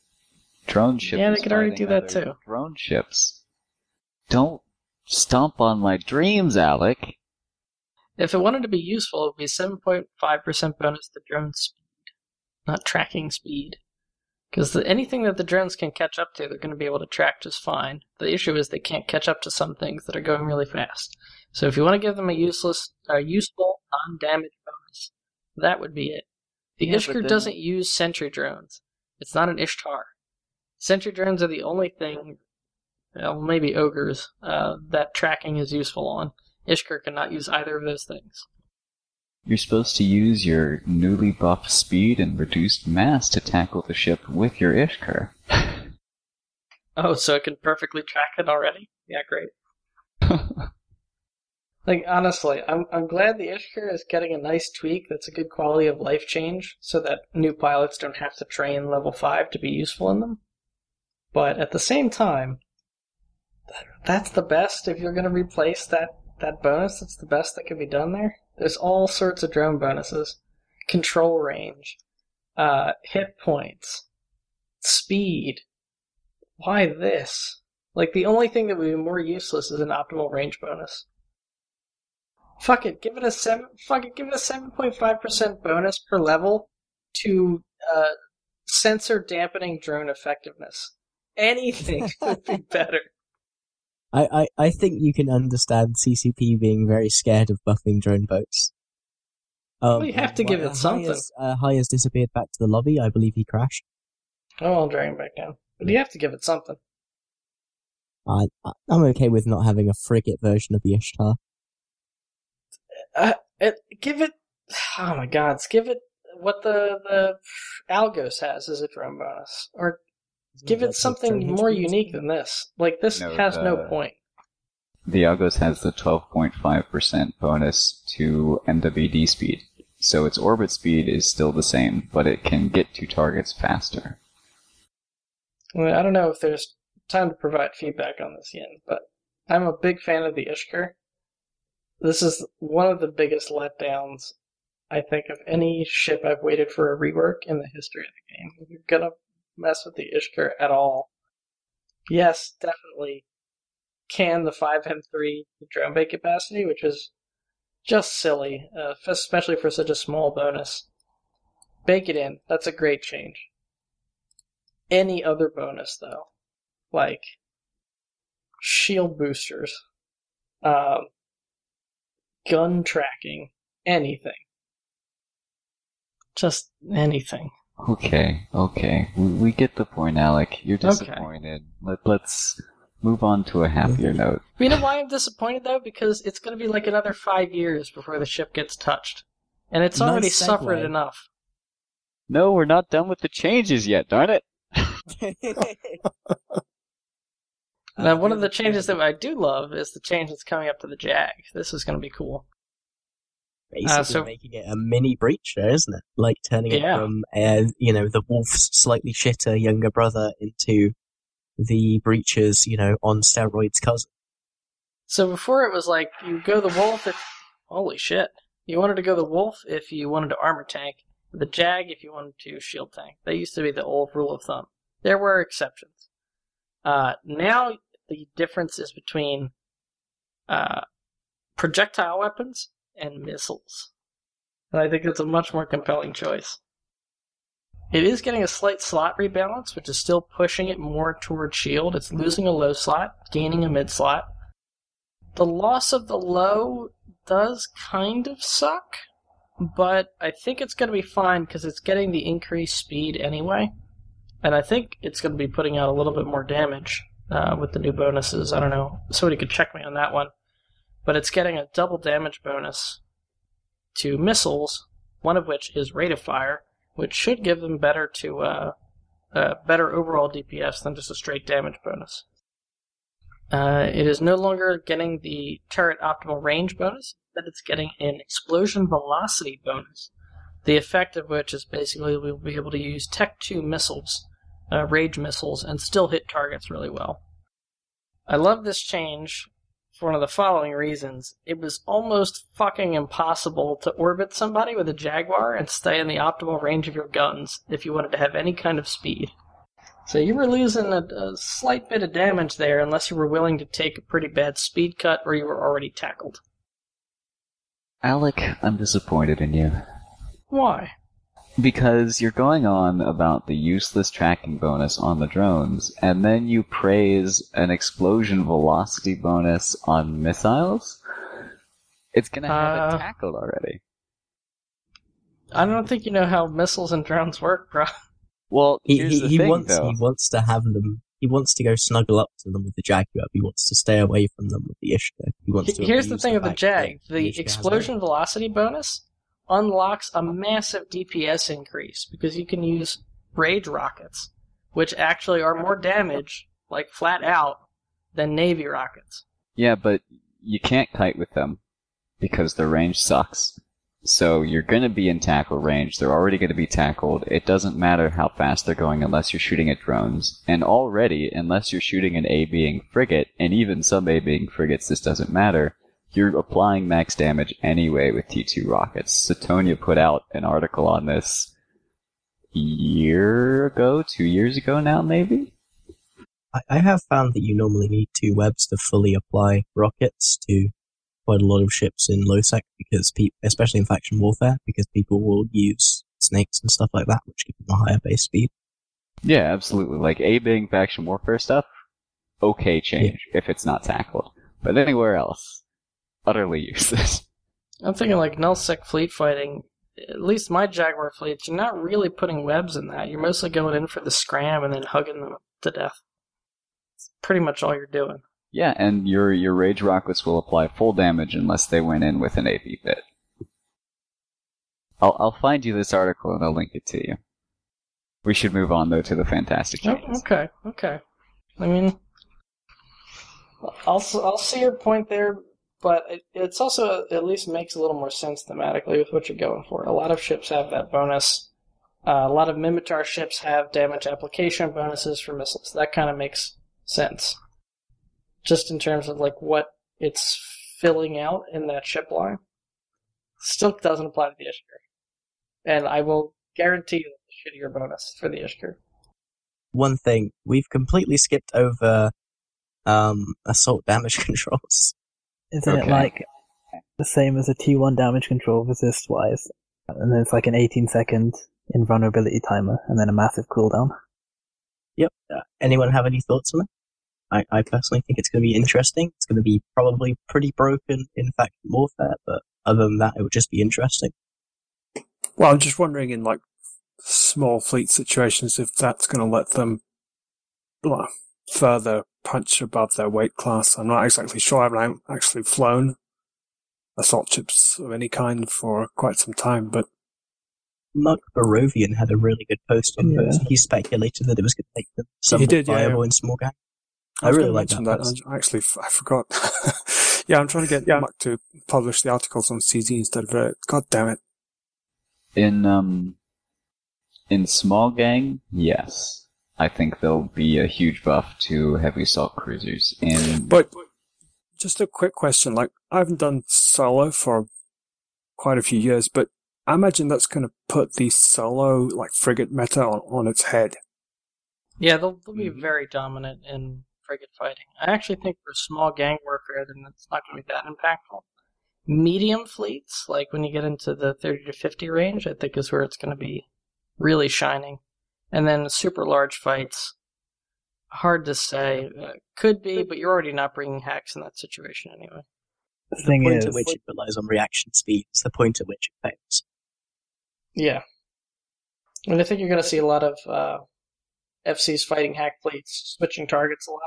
drone ship Yeah, they can already do that too. Drone ships. Don't stomp on my dreams, Alec. If it wanted to be useful, it would be 7.5% bonus to drone speed, not tracking speed. Because anything that the drones can catch up to, they're going to be able to track just fine. The issue is they can't catch up to some things that are going really fast. So if you want to give them a useless, uh, useful, non-damage bonus, that would be it. The Yeah, Ishkur then- doesn't use sentry drones. It's not an Ishtar. Sentry drones are the only thing, well, maybe ogres, uh, that tracking is useful on. Ishkur cannot use either of those things. You're supposed to use your newly buffed speed and reduced mass to tackle the ship with your Ishkur. Oh, so it can perfectly track it already? Yeah, great. Like honestly, I'm I'm glad the Ishkur is getting a nice tweak that's a good quality of life change, so that new pilots don't have to train level five to be useful in them. But at the same time, that's the best. If you're going to replace that that bonus, that's the best that can be done there. There's all sorts of drone bonuses, control range, uh, hit points, speed. Why this? Like the only thing that would be more useless is an optimal range bonus. Fuck it, give it a seven. Fuck it, give it a seven point five percent bonus per level to uh, sensor dampening drone effectiveness. Anything would be better. I, I, I think you can understand CCP being very scared of buffing drone boats. Um, Well, you have to give it something. has- Uh, has disappeared back to the lobby. I believe he crashed. Oh, I'll drag him back down. But you have to give it something. I, I'm okay with not having a frigate version of the Ishtar. Uh, it, give it. Oh my God! Give it what the the Algos has as a drone bonus, or give it something more unique than this. Like this No, has no point. The Argos has the 12.5% bonus to MWD speed, so its orbit speed is still the same, but it can get to targets faster. I, I don't know if there's time to provide feedback on this yet, but I'm a big fan of the Ishkur. This is one of the biggest letdowns, I think, of any ship I've waited for a rework in the history of the game. If you're gonna mess with the Ishkur at all, yes, definitely can the 5M3 drone bay capacity, which is just silly, uh, especially for such a small bonus. Bake it in. That's a great change. Any other bonus, though, like shield boosters, um, gun tracking, anything. Just anything. Okay, okay. We, we get the point, Alec. You're Okay. disappointed. Let, let's move on to a happier mm-hmm. note. You know why I'm disappointed though? Because it's going to be like another five years before the ship gets touched, and it's already segue. suffered enough. No, we're not done with the changes yet, darn it! Now, one of the changes that I do love is the change that's coming up to the Jag. This is going to be cool. Basically Uh, so- making it a mini breacher, isn't it? Like turning Yeah. it from, uh, you know, the wolf's slightly shitter younger brother into the breacher's, you know, on steroids cousin. So before it was like you go the wolf if holy shit. You wanted to go the wolf if you wanted to armor tank, the jag if you wanted to shield tank. That used to be the old rule of thumb. There were exceptions. Uh, now the difference is between uh, projectile weapons and missiles. And I think it's a much more compelling choice. It is getting a slight slot rebalance, which is still pushing it more toward shield. It's losing a low slot, gaining a mid slot. The loss of the low does kind of suck, but I think it's going to be fine because it's getting the increased speed anyway. And I think it's going to be putting out a little bit more damage uh, with the new bonuses. I don't know. Somebody could check me on that one. But it's getting a double damage bonus to missiles, one of which is rate of fire, which should give them better to uh, uh, better overall DPS than just a straight damage bonus. Uh, it is no longer getting the turret optimal range bonus, but it's getting an explosion velocity bonus. The effect of which is basically we'll be able to use Tech 2 missiles, uh, rage missiles, and still hit targets really well. I love this change for one of the following reasons. It was almost fucking impossible to orbit somebody with a Jaguar and stay in the optimal range of your guns if you wanted to have any kind of speed. So you were losing a, a slight bit of damage there unless you were willing to take a pretty bad speed cut or you were already tackled. Alec, I'm disappointed in you. Why? Because you're going on about the useless tracking bonus on the drones, and then you praise an explosion velocity bonus on missiles? It's gonna have Uh, it tackled already. I don't think you know how missiles and drones work, bro. Well, He, here's he, the he thing, wants though. he wants to have them. He wants to go snuggle up to them with the Jaguar. He wants to stay away from them with the Ishkur. He wants to. Here's the thing of the Jag. that The explosion velocity bonus unlocks a massive DPS increase because you can use rage rockets, which actually are more damage, like flat out, than Navy rockets. Yeah, but you can't kite with them. because their range sucks. So you're going to be in tackle range. They're already going to be tackled. It doesn't matter how fast they're going unless you're shooting at drones. And already, unless you're shooting an A being frigate, and even some A being frigates, this doesn't matter. You're applying max damage anyway with T2 rockets. Satonia put out an article on this a year ago, two years ago now, maybe? I, have found that you normally need two webs to fully apply rockets to quite a lot of ships in low sec because people, especially in faction warfare, because people will use snakes and stuff like that, which give them a higher base speed. Yeah, absolutely. Like A being faction warfare stuff, okay change if it's not tackled. But anywhere else, utterly useless. I'm thinking like nullsec fleet fighting. At least my Jaguar fleets, you're not really putting webs in that. You're mostly going in for the scram and then hugging them to death. It's pretty much all you're doing. Yeah, and your your rage rockets will apply full damage unless they went in with an AP bit. I'll I'll find you this article and I'll link it to you. We should move on though to the fantastic Oh, okay, okay. I mean, I'll I'll see your point there, but it, it's also at least makes a little more sense thematically with what you're going for. A lot of ships have that bonus. Uh, a lot of Minmatar ships have damage application bonuses for missiles. That kind of makes sense. Just in terms of like what it's filling out in that ship line. Still doesn't apply to the Ishkur. And I will guarantee you a shittier bonus for the Ishkur. One thing, we've completely skipped over um, assault damage controls. Isn't it like the same as a T1 damage control resist wise? And then it's like an 18 second invulnerability timer and then a massive cooldown. Yep. Uh, anyone have any thoughts on it? I, I personally think it's going to be interesting. It's going to be probably pretty broken in fact warfare, but other than that, it would just be interesting. Well, I'm just wondering in like small fleet situations if that's going to let them well, further punch above their weight class. I'm not exactly sure. I haven't actually flown assault ships of any kind for quite some time, but Mark Barovian had a really good post on Yeah. this. He speculated that it was going to make them somewhat did, yeah, viable yeah. in small gang. I, was really gonna like that. mention. I actually, f- I forgot. yeah, I'm trying to get Muck to publish the articles on CZ instead of Reddit. God damn it. In um in small gang, yes. I think there'll be a huge buff to heavy assault cruisers. In But just a quick question. Like, I haven't done solo for quite a few years, but I imagine that's going to put the solo, like, frigate meta on, on its head. Yeah, they'll, they'll be mm-hmm. very dominant in frigate fighting. I actually think for small gang warfare, then it's not going to be that impactful. Medium fleets, like when you get into the 30 to 50 range, I think is where it's going to be really shining. And then super large fights, hard to say. Uh, could be, but you're already not bringing hacks in that situation anyway. The The point is, at which it relies on reaction speed is the point at which it fails. Yeah. And I think you're going to see a lot of uh, FCs fighting hack fleets, switching targets a lot,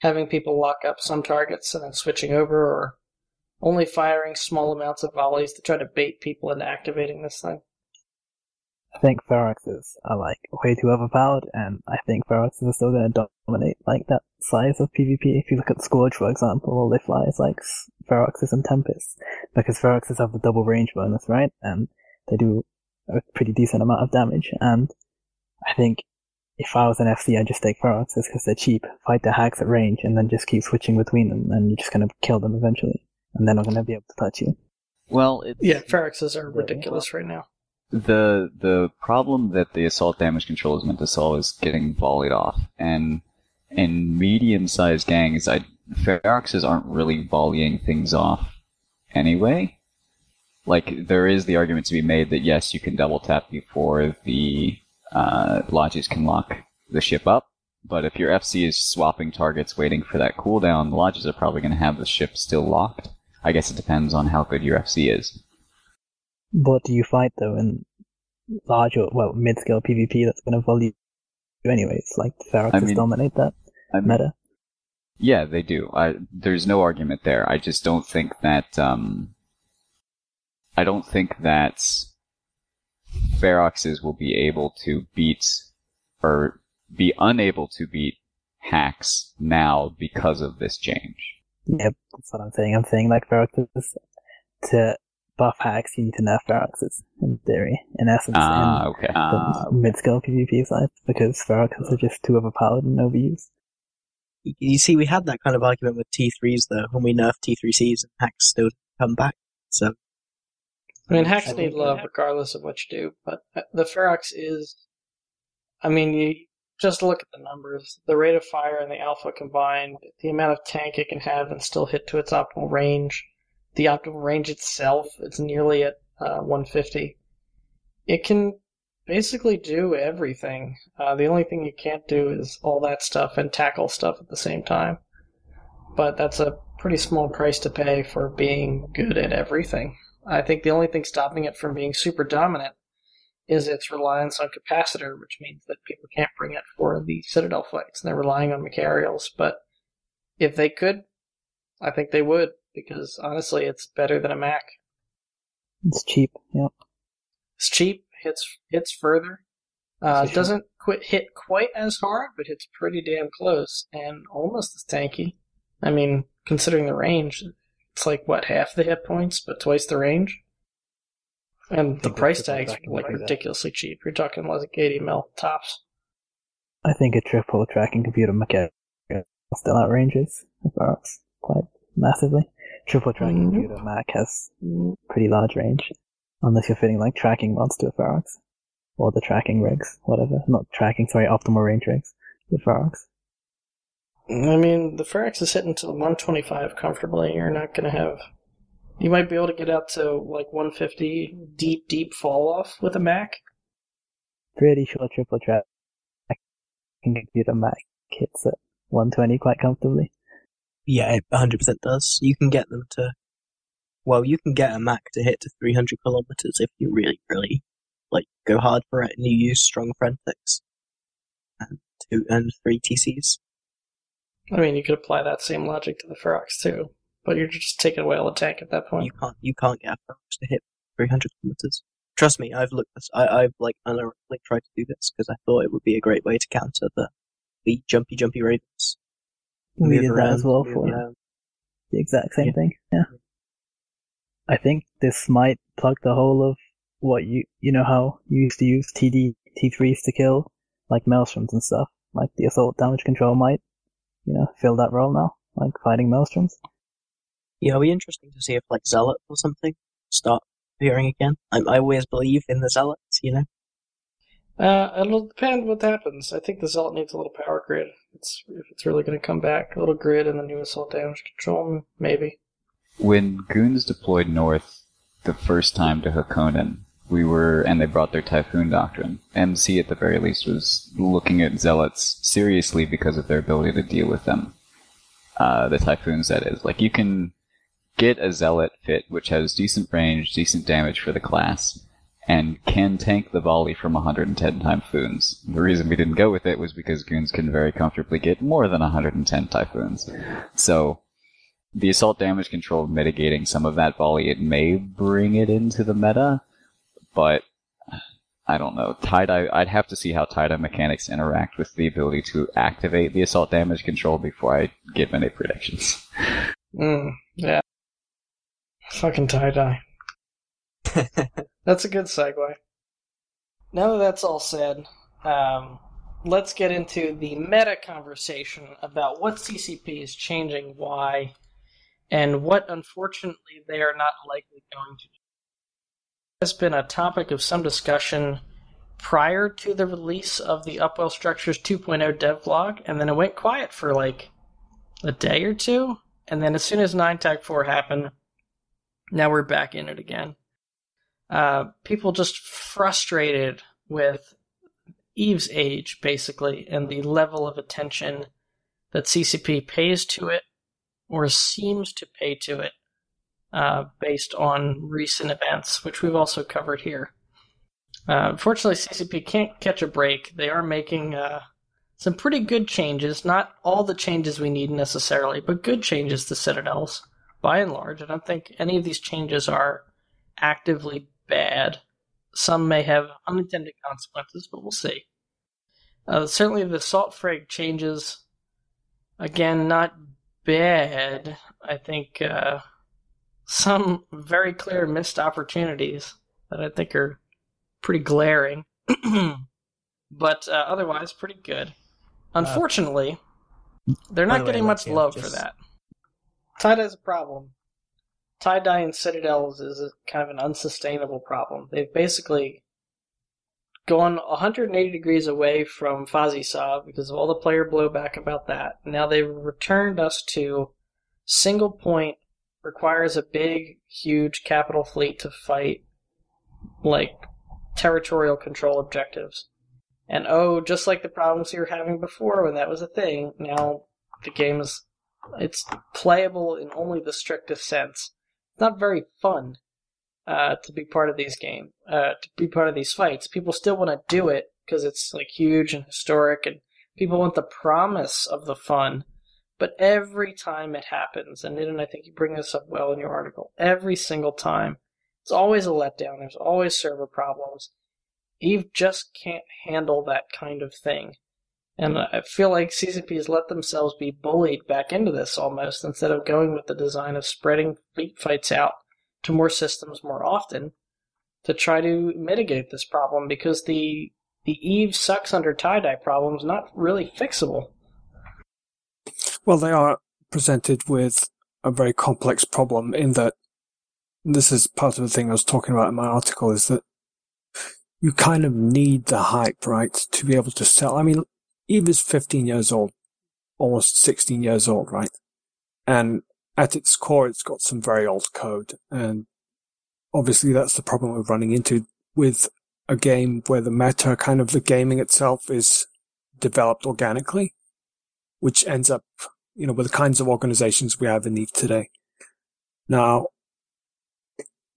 having people lock up some targets and then switching over, or only firing small amounts of volleys to try to bait people into activating this thing. I think Feroxes are uh, like way too overpowered, and I think Feroxes are still going to dominate like that size of PvP. If you look at Scourge, for example, all they fly is like S- Feroxes and Tempest, because Feroxes have the double range bonus, right? And they do a pretty decent amount of damage. And I think if I was an FC, I'd just take Feroxes because they're cheap, fight the hacks at range, and then just keep switching between them, and you're just going to kill them eventually, and they're not going to be able to touch you. well, it's, Yeah, Feroxes are ridiculous right now. The the problem that the assault damage control is meant to solve is getting volleyed off. And in medium sized gangs, I Feroxes aren't really volleying things off anyway. Like there is the argument to be made that yes, you can double tap before the uh, lodges can lock the ship up. But if your FC is swapping targets, waiting for that cooldown, the lodges are probably going to have the ship still locked. I guess it depends on how good your FC is. What do you fight though in large or well mid scale PvP that's going to volley you anyways? Like Feroxes I mean- dominate that I mean, meta. Yeah, they do. I, there's no argument there. I just don't think that. Um, I don't think that Feroxes will be able to beat or be unable to beat hacks now because of this change. Yeah, that's what I'm saying. I'm saying like Feroxes to buff hacks, you need to nerf Feroxes, in theory, in essence, Ah, in okay. the mid-scale PvP side, because Feroxes are just too overpowered and overused. You- You see, we had that kind of argument with T3s though, when we nerfed T3Cs and hacks still come back. So I mean, hacks I need love regardless of what you do, but uh, the Ferox is. I mean, you just look at the numbers. The rate of fire and the alpha combined, the amount of tank it can have and still hit to its optimal range, the optimal range itself, it's nearly at uh, 150. It can basically do everything. Uh, the only thing you can't do is all that stuff and tackle stuff at the same time. But that's a pretty small price to pay for being good at everything. I think the only thing stopping it from being super dominant is its reliance on capacitor, which means that people can't bring it for the Citadel fights, and they're relying on Machariels. But if they could, I think they would, because honestly, it's better than a Mac. It's cheap, yep. It's cheap, hits hits further, uh, doesn't quit hit quite as hard, but hits pretty damn close, and almost as tanky. I mean, considering the range, it's like what half the hit points, but twice the range. And the price tags are like do that. ridiculously cheap. You're talking like 80 mil tops. I think a triple tracking computer mechanic still outranges quite massively. Triple tracking Mhm. computer Mac has pretty large range, unless you're fitting like tracking mods to a Ferox. Or the tracking rigs, whatever. Not tracking, sorry, optimal range rigs. The Ferox. I mean, the Ferox is hitting to 125 comfortably. You're not going to have. You might be able to get out to like 150 deep, deep fall off with a Mac. Pretty sure triple tracking computer Mac hits at 120 quite comfortably. Yeah, it 100% does. You can get them to, well, you can get a Mac to hit to 300 kilometers if you really, really like go hard for it and you use strong forensics and two and three TCs. I mean, you could apply that same logic to the Ferox too, but you're just taking away all the tank at that point. You can't, you can't get a Ferox to hit 300 kilometers. Trust me, I've looked this. I, I've like unironically tried to do this because I thought it would be a great way to counter the the jumpy, jumpy ravens. We did that as well for around. the exact same Yeah. thing. Yeah. I think this might plug the hole of what you you know how you used to use TD T3s to kill like maelstroms and stuff. Like the assault damage control might, you know, fill that role now, like fighting maelstroms. Yeah, it'll be interesting to see if like Zealot or something start appearing again. I, I always believe in the Zealots, you know. Uh, it'll depend what happens. I think the Zealot needs a little power grid. It's if it's really going to come back, a little grid and the new assault damage control, maybe. When goons deployed north the first time to Hakonin, we were, and they brought their Typhoon Doctrine. MC, at the very least, was looking at Zealots seriously because of their ability to deal with them. Uh, the Typhoons, that is. Like, you can get a Zealot fit, which has decent range, decent damage for the class, and can tank the volley from 110 Typhoons. The reason we didn't go with it was because goons can very comfortably get more than 110 Typhoons. So, the assault damage control mitigating some of that volley, it may bring it into the meta, but I don't know. TiDi, I'd have to see how TiDi mechanics interact with the ability to activate the assault damage control before I give any predictions. Mm, yeah. Fucking TiDi. That's a good segue. Now that that's all said, um, let's get into the meta conversation about what CCP is changing, why, and what unfortunately they are not likely going to do. Has been a topic of some discussion prior to the release of the Upwell Structures 2.0 devlog, and then it went quiet for like a day or two, and then as soon as 9 Tag 4 happened, now we're back in it again. Uh, people just frustrated with Eve's age, basically, and the level of attention that CCP pays to it or seems to pay to it uh, based on recent events, which we've also covered here. Uh, unfortunately, CCP can't catch a break. They are making uh, some pretty good changes. Not all the changes we need necessarily, but good changes to Citadels by and large. I don't think any of these changes are actively bad. Some may have unintended consequences, but we'll see. Uh, certainly, the Salt Frag changes, again, not bad. I think uh, some very clear missed opportunities that I think are pretty glaring, but uh, otherwise pretty good. Unfortunately, they're not the way, getting much love for that. TiDi's a problem. TiDi and Citadels is a, kind of an unsustainable problem. They've basically gone 180 degrees away from FozzieSov because of all the player blowback about that. Now they've returned us to single point requires a big, huge capital fleet to fight like territorial control objectives. And oh, just like the problems you were having before when that was a thing, now the game is it's playable in only the strictest sense. It's not very fun uh, to be part of these games, uh, to be part of these fights. People still want to do it because it's like huge and historic, and people want the promise of the fun. But every time it happens, and and I think you bring this up well in your article, every single time, it's always a letdown. There's always server problems. Eve just can't handle that kind of thing. And I feel like CCP has let themselves be bullied back into this almost instead of going with the design of spreading fleet fights out to more systems more often to try to mitigate this problem because the the Eve sucks under TiDi problem is not really fixable. Well, they are presented with a very complex problem in that this is part of the thing I was talking about in my article is that you kind of need the hype, right, to be able to sell. I mean, Eve is 15 years old, almost 16 years old, right? And at its core, it's got some very old code. And obviously that's the problem we're running into with a game where the meta, kind of the gaming itself is developed organically, which ends up, you know, with the kinds of organizations we have in Eve today. Now,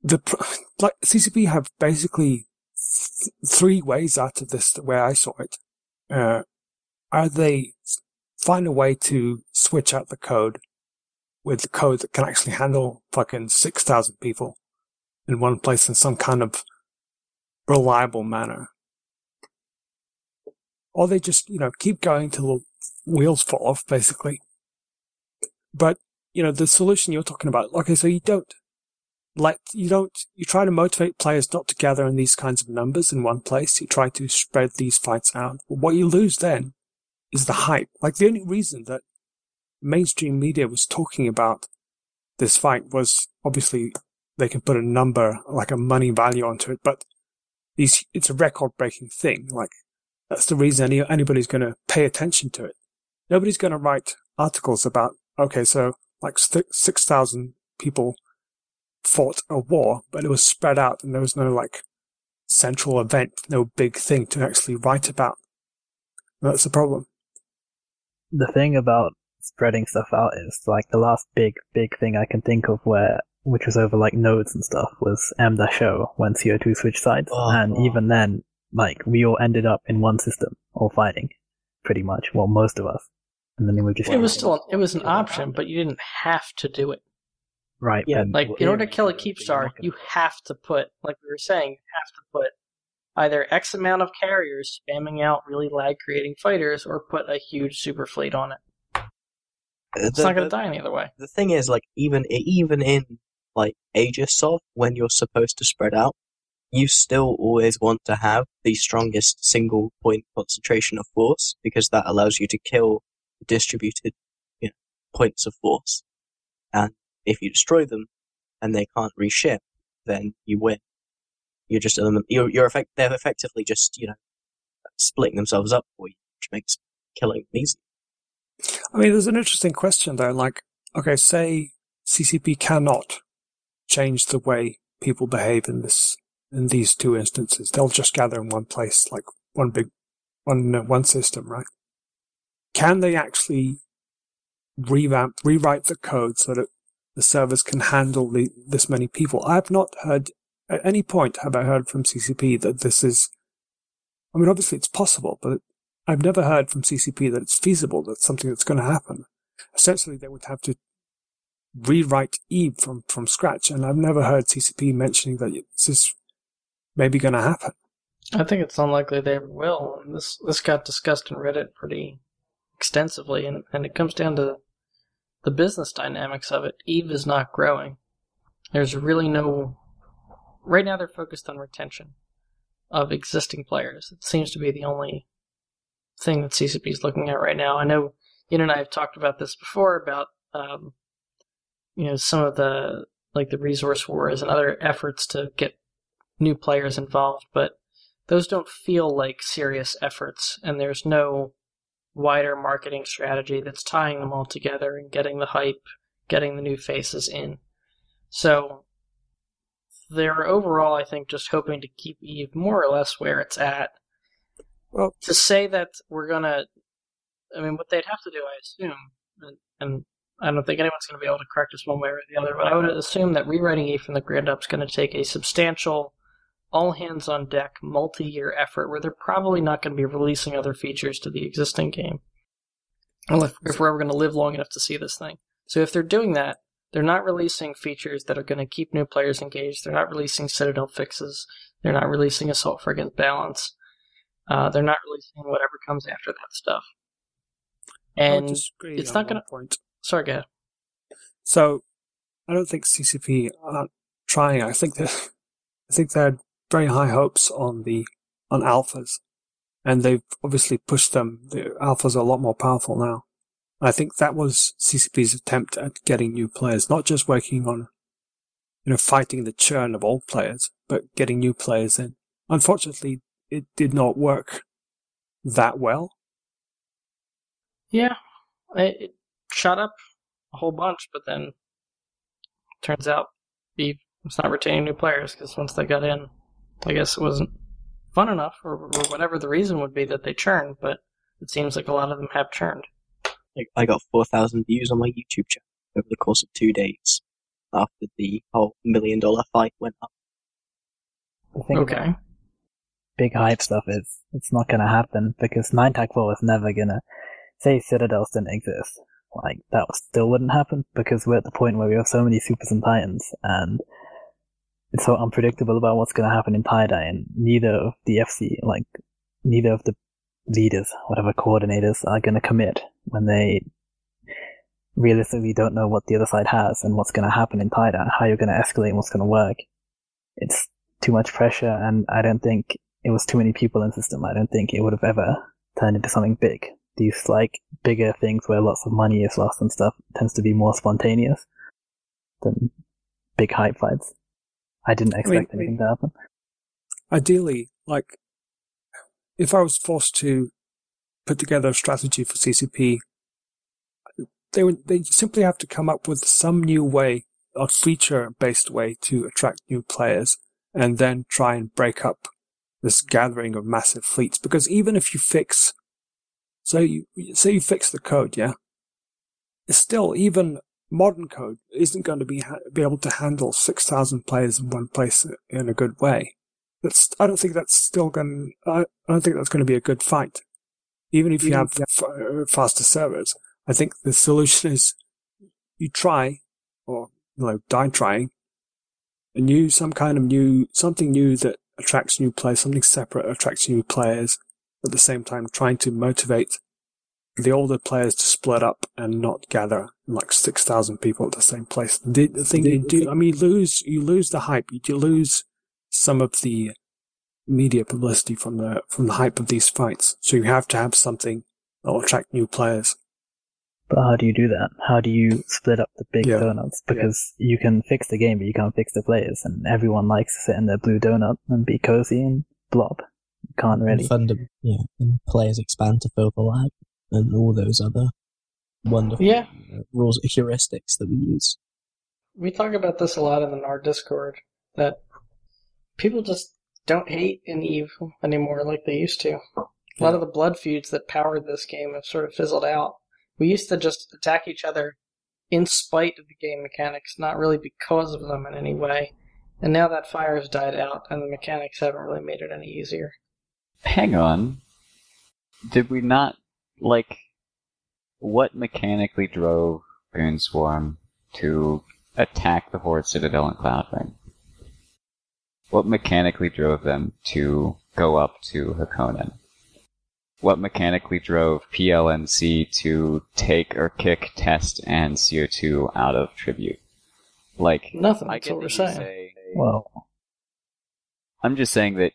the, like, CCP have basically th- three ways out of this, the way I saw it. Uh, are they find a way to switch out the code with code that can actually handle fucking 6,000 people in one place in some kind of reliable manner. Or they just, you know, keep going till the wheels fall off, basically. But, you know, the solution you're talking about, okay, so you don't let, you don't, you try to motivate players not to gather in these kinds of numbers in one place. You try to spread these fights out. What you lose then is the hype. Like the only reason that mainstream media was talking about this fight was obviously they can put a number, like a money value onto it, but these, it's a record breaking thing. Like that's the reason any, anybody's going to pay attention to it. Nobody's going to write articles about, okay, so like 6,000 people fought a war, but it was spread out and there was no like central event, no big thing to actually write about. That's the problem. The thing about spreading stuff out is like the last big big thing I can think of where which was over like nodes and stuff was M O when CO2 switched sides, Oh, and oh. even then, like we all ended up in one system, all fighting, pretty much. Well, most of us, and then we were just It was still it was an option, but you didn't have to do it. right. Yeah, Like in order to kill a Keepstar, you have to put like we were saying, you have to put either X amount of carriers spamming out really lag creating fighters or put a huge super fleet on it. Uh, it's The- not gonna die any other way. the thing is, like, even even in like Aegis Sov, when you're supposed to spread out, you still always want to have the strongest single point concentration of force because that allows you to kill distributed you know, points of force. And if you destroy them and they can't reship, then you win. You're just you're you're effect- they're effectively just you know splitting themselves up for you, which makes killing easy. I mean, there's an interesting question there. Like, okay, say CCP cannot change the way people behave in this, in these two instances. They'll just gather in one place, like one big, one, one system, right? Can they actually revamp, rewrite the code so that the servers can handle the, this many people? I have not heard, at any point have I heard from CCP that this is, I mean, obviously it's possible, but I've never heard from CCP that it's feasible, that's something that's going to happen. Essentially, they would have to rewrite Eve from, from scratch, and I've never heard CCP mentioning that this is maybe going to happen. I think it's unlikely they ever will. This this got discussed in Reddit pretty extensively, and, and it comes down to the business dynamics of it. Eve is not growing. There's really no. Right now, they're focused on retention of existing players. It seems to be the only thing that CCP is looking at right now. I know you and I have talked about this before about um, you know some of the like the resource wars and other efforts to get new players involved, but those don't feel like serious efforts, and there's no wider marketing strategy that's tying them all together and getting the hype, getting the new faces in. So they're overall, I think, just hoping to keep Eve more or less where it's at. Well, To say that we're gonna, I mean, what they'd have to do, I assume, and, and I don't think anyone's going to be able to correct us one way or the other, but I would assume that rewriting Eve from the ground up is going to take a substantial, all hands on deck, multi year effort where they're probably not going to be releasing other features to the existing game. Well, if, if we're ever going to live long enough to see this thing. So if they're doing that, they're not releasing features that are going to keep new players engaged. They're not releasing Citadel fixes. They're not releasing Assault Frigates Balance. Uh, they're not releasing whatever comes after that stuff. And it's not gonna- point. sorry, go ahead. So, I don't think CCP are trying. I think that I think they had very high hopes on the on alphas, and they've obviously pushed them. The alphas are a lot more powerful now. I think that was CCP's attempt at getting new players, not just working on, you know, fighting the churn of old players, but getting new players in. Unfortunately, it did not work that well. Yeah, it, shot up a whole bunch, but then turns out Eve was not retaining new players because once they got in, I guess it wasn't fun enough, or, or whatever the reason would be that they churned. But it seems like a lot of them have churned. Like, I got 4,000 views on my YouTube channel over the course of two days after the whole million dollar fight went up. The thing about Okay, big hype stuff is it's not going to happen because Nine Tac Four is never going to say Citadels didn't exist. Like that still wouldn't happen because we're at the point where we have so many supers and titans and it's so unpredictable about what's going to happen in TiDi and neither of the FC like neither of the leaders whatever coordinators are going to commit when they realistically don't know what the other side has and what's going to happen in dye how you're going to escalate and what's going to work it's too much pressure and I don't think it was too many people in the system. I don't think it would have ever turned into something big. These like bigger things where lots of money is lost and stuff tends to be more spontaneous than big hype fights. I didn't expect I mean- anything to happen. ideally, like, if I was forced to put together a strategy for CCP, they would they simply have to come up with some new way, a feature-based way to attract new players, and then try and break up this gathering of massive fleets. Because even if you fix, so you say you fix the code, yeah, it's still even modern code isn't going to be be able to handle six thousand players in one place in a good way that's I don't think that's still going. I I don't think that's going to be a good fight, even if you have f- uh, faster servers. I think the solution is you try, or you know, die trying, a new some kind of new something new that attracts new players, something separate attracts new players. At the same time, trying to motivate the older players to split up and not gather like six thousand people at the same place. The, the thing you do, I mean, you lose you lose the hype. You lose some of the media publicity from the from the hype of these fights. So you have to have something that will attract new players. But how do you do that? How do you split up the big Yeah. donuts? Because you can fix the game, but you can't fix the players, and everyone likes to sit in their blue donut and be cozy and blob. You can't really. And fundam- yeah, and players expand to fill the lag and all those other wonderful Yeah. uh, rules heuristics that we use. we talk about this a lot in the NAR Discord that people just don't hate in Eve anymore like they used to. A lot of the blood feuds that powered this game have sort of fizzled out. We used to just attack each other in spite of the game mechanics, not really because of them in any way. And now that fire has died out, and the mechanics haven't really made it any easier. Hang on. Did we not like what mechanically drove Goonswarm to attack the Horde Citadel and Cloudring? What mechanically drove them to go up to Hakonnen? What mechanically drove PLNC to take or kick Test and CO2 out of Tribute? Like, Nothing. I That's get what we're saying. say- Well, I'm just saying that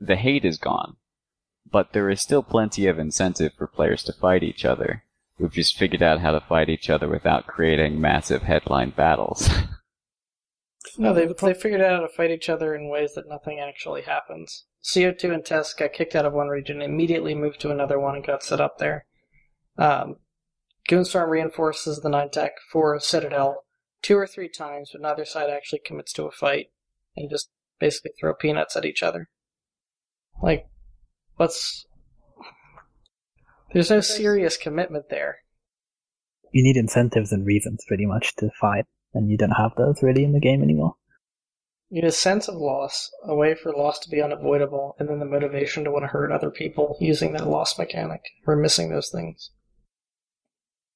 the hate is gone, but there is still plenty of incentive for players to fight each other. We've just figured out how to fight each other without creating massive headline battles. No, they they figured out how to fight each other in ways that nothing actually happens. CO2 and Test got kicked out of one region, immediately moved to another one, and got set up there. Um, Goonswarm reinforces the nine tech for Citadel two or three times, but neither side actually commits to a fight and just basically throw peanuts at each other. Like, what's there's no serious commitment there. you need incentives and reasons pretty much to fight, and you don't have those really in the game anymore. You need a sense of loss, a way for loss to be unavoidable, and then the motivation to want to hurt other people using that loss mechanic. We're missing those things.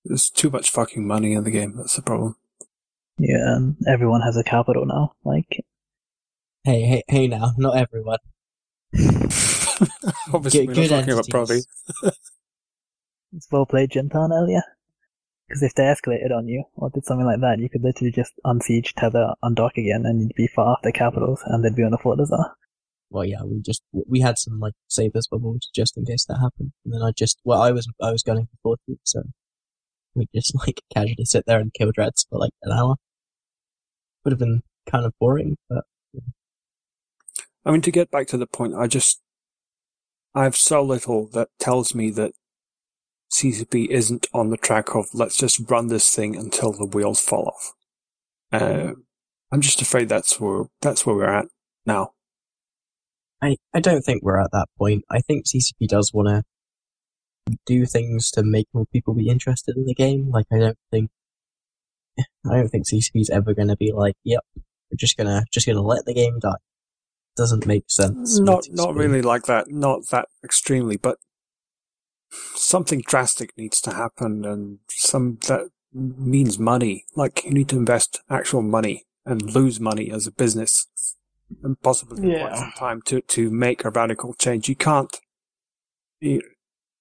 There's too much fucking money in the game. That's the problem. Yeah, and everyone has a capital now. Like, Hey, hey, hey! Now, not everyone. Obviously, Good- we're not talking about entities. Provi. it's well played Jintan earlier. Because if they escalated on you or did something like that, you could literally just unsiege Tether, undock again, and you'd be far after capitals, and they'd be on the Fortizar. Well, yeah, we just we had some like savers bubbles just in case that happened, and then I just well, I was I was going for forty, so we just like casually sit there and kill dreads for like an hour. Would have been kind of boring, but I mean, to get back to the point, I just, I have so little that tells me that CCP isn't on the track of let's just run this thing until the wheels fall off. Uh, I'm just afraid that's where that's where we're at now. I, I don't think we're at that point. I think CCP does want to do things to make more people be interested in the game. Like, I don't think, I don't think CCP's ever going to be like, yep, we're just gonna, just gonna let the game die. Doesn't make sense. Not not really like that, not that extremely, but something drastic needs to happen, and some that means money. Like you need to invest actual money and lose money as a business, and possibly for quite some time to to make a radical change. You can't. You,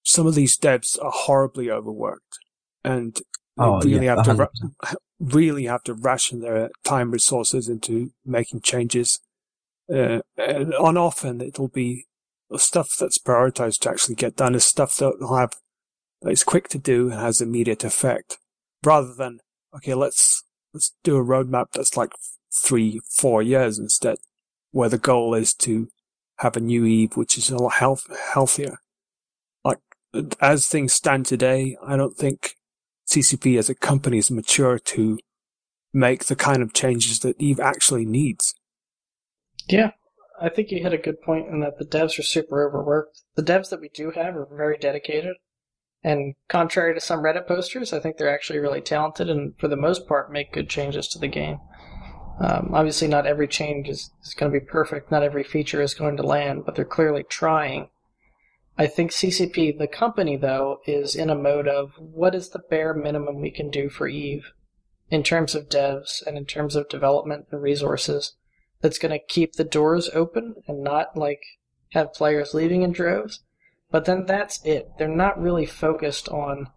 some of these devs are horribly overworked, and they Oh, really yeah, have to 100%. ra- really have to ration their time resources into making changes. Uh, and on often it'll be the stuff that's prioritized to actually get done is stuff that will have that is quick to do and has immediate effect, rather than okay, let's let's do a roadmap that's like three, four years instead, where the goal is to have a new Eve which is a lot health, healthier. Like as things stand today, I don't think CCP as a company is mature to make the kind of changes that Eve actually needs. Yeah, I think you hit a good point in that the devs are super overworked. The devs that we do have are very dedicated, and contrary to some Reddit posters, I think they're actually really talented and, for the most part, make good changes to the game. Um, obviously, not every change is, is going to be perfect. Not every feature is going to land, but they're clearly trying. I think CCP, the company, though, is in a mode of what is the bare minimum we can do for Eve in terms of devs and in terms of development and resources that's going to keep the doors open and not like have players leaving in droves. But then that's it. They're not really focused on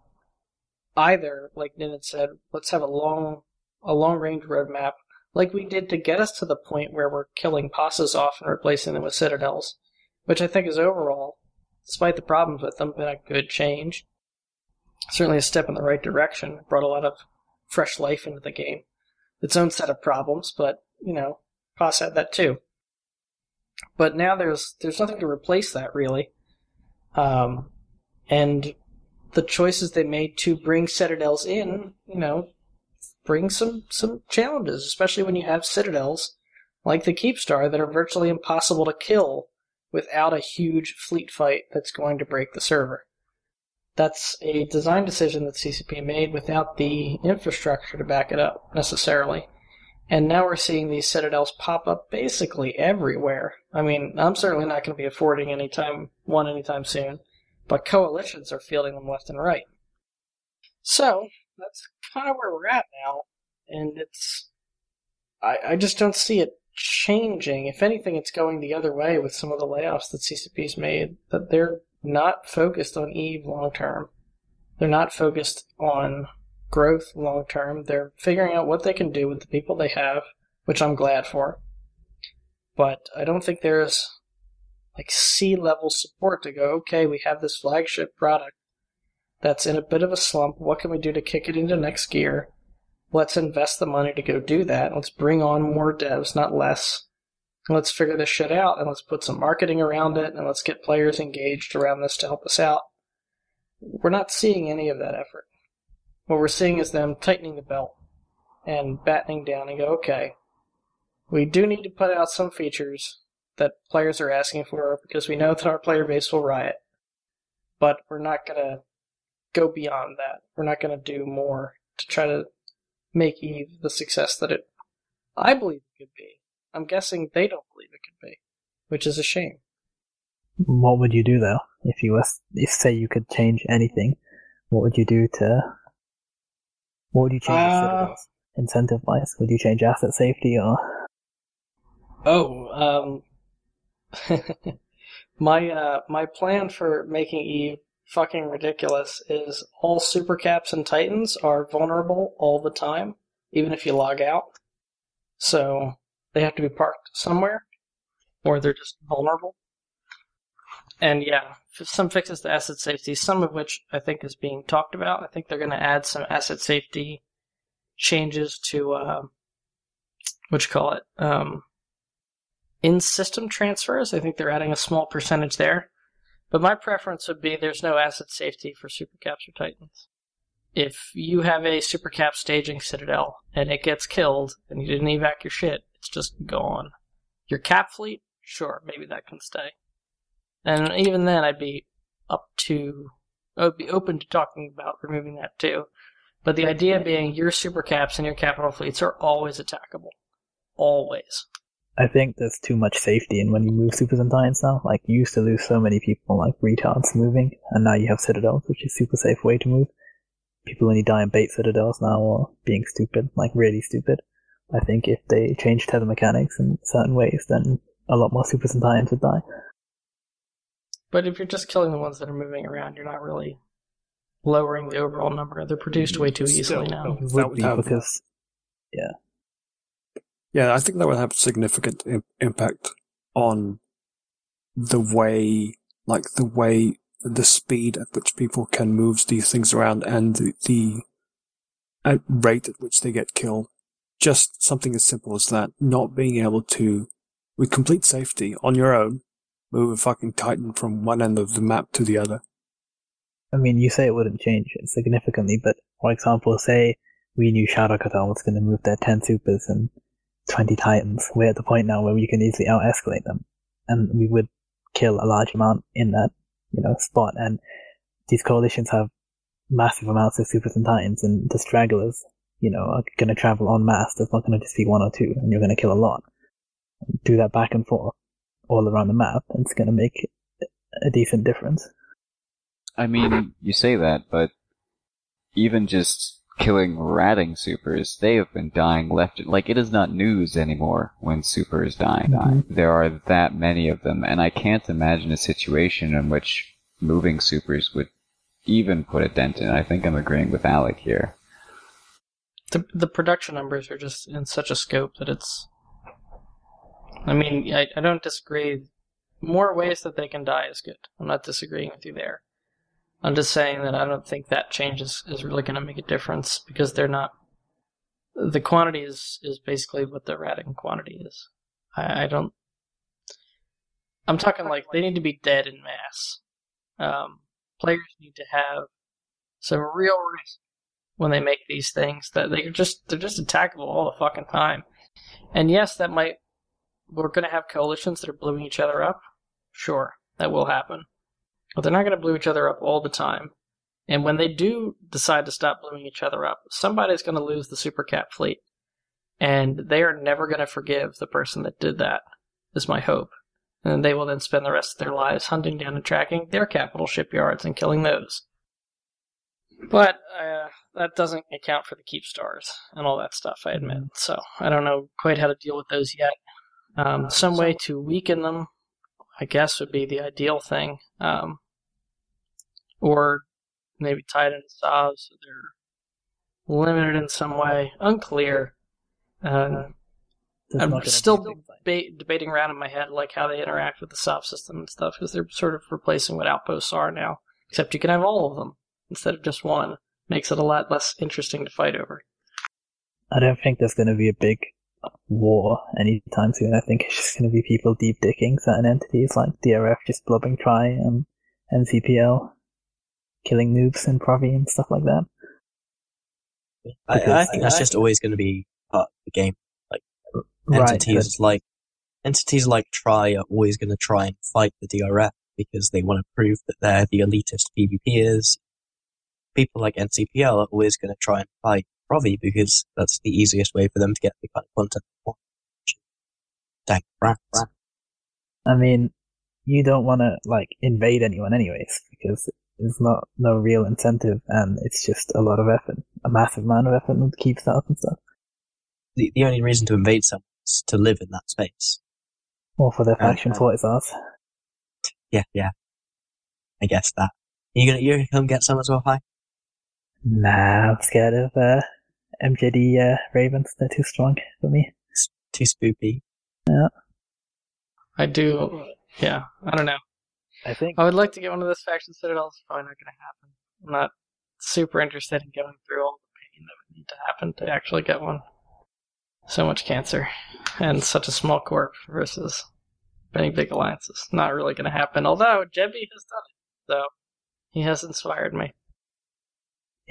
either, like Nin said, let's have a long a long range roadmap like we did to get us to the point where we're killing POSes off and replacing them with citadels, which I think is overall, despite the problems with them, been a good change. Certainly a step in the right direction. Brought a lot of fresh life into the game. Its own set of problems, but you know, POS had that too. But now there's there's nothing to replace that really, um, and the choices they made to bring citadels in, you know, bring some some challenges, especially when you have citadels like the Keepstar that are virtually impossible to kill without a huge fleet fight that's going to break the server. That's a design decision that CCP made without the infrastructure to back it up necessarily. And now we're seeing these citadels pop up basically everywhere. I mean, I'm certainly not going to be affording any time one anytime soon, but coalitions are fielding them left and right. So that's kind of where we're at now, and it's I, I just don't see it changing. If anything, it's going the other way with some of the layoffs that CCP's made. That they're not focused on Eve long term. They're not focused on growth long term. They're figuring out what they can do with the people they have, which I'm glad for. But I don't think there's like C level support to go, okay, we have this flagship product that's in a bit of a slump. What can we do to kick it into next gear? Let's invest the money to go do that. Let's bring on more devs, not less. Let's figure this shit out and let's put some marketing around it and let's get players engaged around this to help us out. We're not seeing any of that effort. What we're seeing is them tightening the belt and battening down and go, okay, we do need to put out some features that players are asking for because we know that our player base will riot. But we're not going to go beyond that. We're not going to do more to try to make Eve the success that it, I believe it could be. I'm guessing they don't believe it could be, which is a shame. What would you do though if you were, if say you could change anything? What would you do to? What would you change Uh, incentive wise? Would you change asset safety or? Oh, um, my uh, my plan for making Eve fucking ridiculous is all super caps and titans are vulnerable all the time, even if you log out. So they have to be parked somewhere, or they're just vulnerable. And yeah, some fixes to asset safety, some of which I think is being talked about. I think they're going to add some asset safety changes to uh, what you call it, um, in system transfers. I think they're adding a small percentage there. But my preference would be there's no asset safety for supercaps or titans. If you have a supercap staging citadel and it gets killed and you didn't evac your shit, it's just gone. Your cap fleet, sure, maybe that can stay. And even then, I'd be up to, I would be open to talking about removing that too. But the idea being your supercaps and your capital fleets are always attackable. Always. I think there's too much safety in when you move Super Sentai now. Like, you used to lose so many people, like, retards moving, and now you have Citadels, which is a super safe way to move. People only die in bait Citadels now, or being stupid, like, really stupid. I think if they change tether mechanics in certain ways, then a lot more Super Sentaians would die. But if you're just killing the ones that are moving around, you're not really lowering the overall number. They're produced way too easily Still, now. It That would would be have- because, Yeah, I think that would have significant Im- impact on the way, like the way, the speed at which people can move these things around and the, the at rate at which they get killed. Just something as simple as that. Not being able to, with complete safety on your own, move a fucking Titan from one end of the map to the other. I mean, you say it wouldn't change significantly, but for example, say we knew Shadow Cartel was going to move their 10 supers and 20 titans. We're at the point now where we can easily out escalate them. And we would kill a large amount in that, you know, spot. And these coalitions have massive amounts of supers and titans, and the stragglers, you know, are going to travel en masse. There's not going to just be one or two, and you're going to kill a lot. Do that back and forth all around the map, and it's going to make a decent difference. I mean, you say that, but even just killing ratting supers, they have been dying left. Like, it is not news anymore when supers die. Mhm. There are that many of them, and I can't imagine a situation in which moving supers would even put a dent in. I think I'm agreeing with Alec here. The, the production numbers are just in such a scope that it's. I mean, I, I don't disagree. More ways that they can die is good. I'm not disagreeing with you there. I'm just saying that I don't think that change is, is really going to make a difference because they're not. The quantity is, is basically what the ratting quantity is. I, I don't. I'm talking like they need to be dead in mass. Um, players need to have some real risk when they make these things that they're just they're just attackable all the fucking time. And yes, that might we're going to have coalitions that are blowing each other up. Sure, that will happen. But they're not going to blow each other up all the time. And when they do decide to stop blowing each other up, somebody's going to lose the super cap fleet. And they are never going to forgive the person that did that, is my hope. And they will then spend the rest of their lives hunting down and tracking their capital shipyards and killing those. But uh, that doesn't account for the keep stars and all that stuff, I admit. So I don't know quite how to deal with those yet. Um, some way to weaken them, I guess, would be the ideal thing. Um, or maybe tie it into Sov so they're limited in some way, unclear. Uh, I'm not gonna be still things like- ba- debating around in my head like how they interact with the Sov system and stuff because they're sort of replacing what outposts are now. Except you can have all of them instead of just one. Makes it a lot less interesting to fight over. I don't think there's going to be a big war anytime soon. I think it's just going to be people deep dicking certain entities like DRF just blubbing try um, and NCPL killing noobs in Provi and stuff like that. I, I think that's just always going to be part of the game. Right. entities like entities like Try are always going to try and fight the DRF because they want to prove that they're the elitist PvPers. People like NCPL are always going to try and fight Provi because that's the easiest way for them to get the kind of content. Dang, rats. I mean, you don't want to like invade anyone anyways because there's not no real incentive and it's just a lot of effort, a massive amount of effort to keep stuff and stuff. The, the only reason to invade someone is to live in that space. Or for their faction uh, for its ours. Yeah, yeah. I guess that. Are You gonna you gonna come get some as well, hi? Nah, I'm scared of uh, MJD uh, Ravens. They're too strong for me. It's Too spoopy. Yeah. I do, yeah, I don't know. I think I would like to get one of those faction citadels. It's probably not going to happen. I'm not super interested in going through all the pain that would need to happen to actually get one. So much cancer and such a small corp versus many big alliances. Not really going to happen. Although Jebby has done it, so he has inspired me.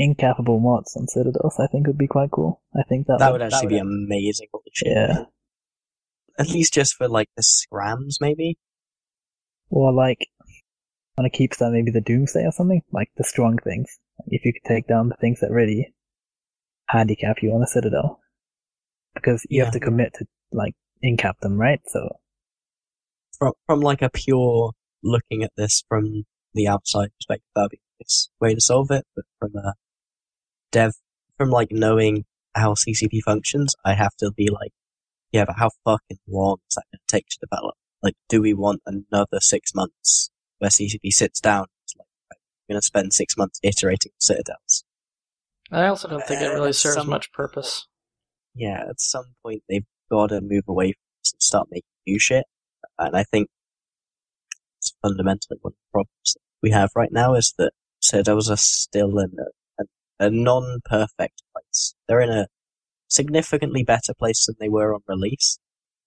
Incapable mods on Citadels. I think would be quite cool. I think that, That would actually be amazing. Holy shit. Yeah. At least just for like the scrams, maybe. Or like on a keep that maybe the Doomsday or something like the strong things. If you could take down the things that really handicap you on a Citadel, because you have to commit to like incap them, right? So From from like a pure looking at this from the outside perspective, that'd be a nice way to solve it. But from a dev, from like knowing how CCP functions, I have to be like, yeah, but how fucking long is that going to take to develop? Like, do we want another six months where CCP sits down? It's like, right, we're going to spend six months iterating citadels. I also don't think it Uh, really serves some- much purpose. yeah, at some point they've got to move away from this and start making new shit. And I think it's fundamentally one of the problems that we have right now is that Citadels are still in a, a, a non-perfect place. They're in a significantly better place than they were on release,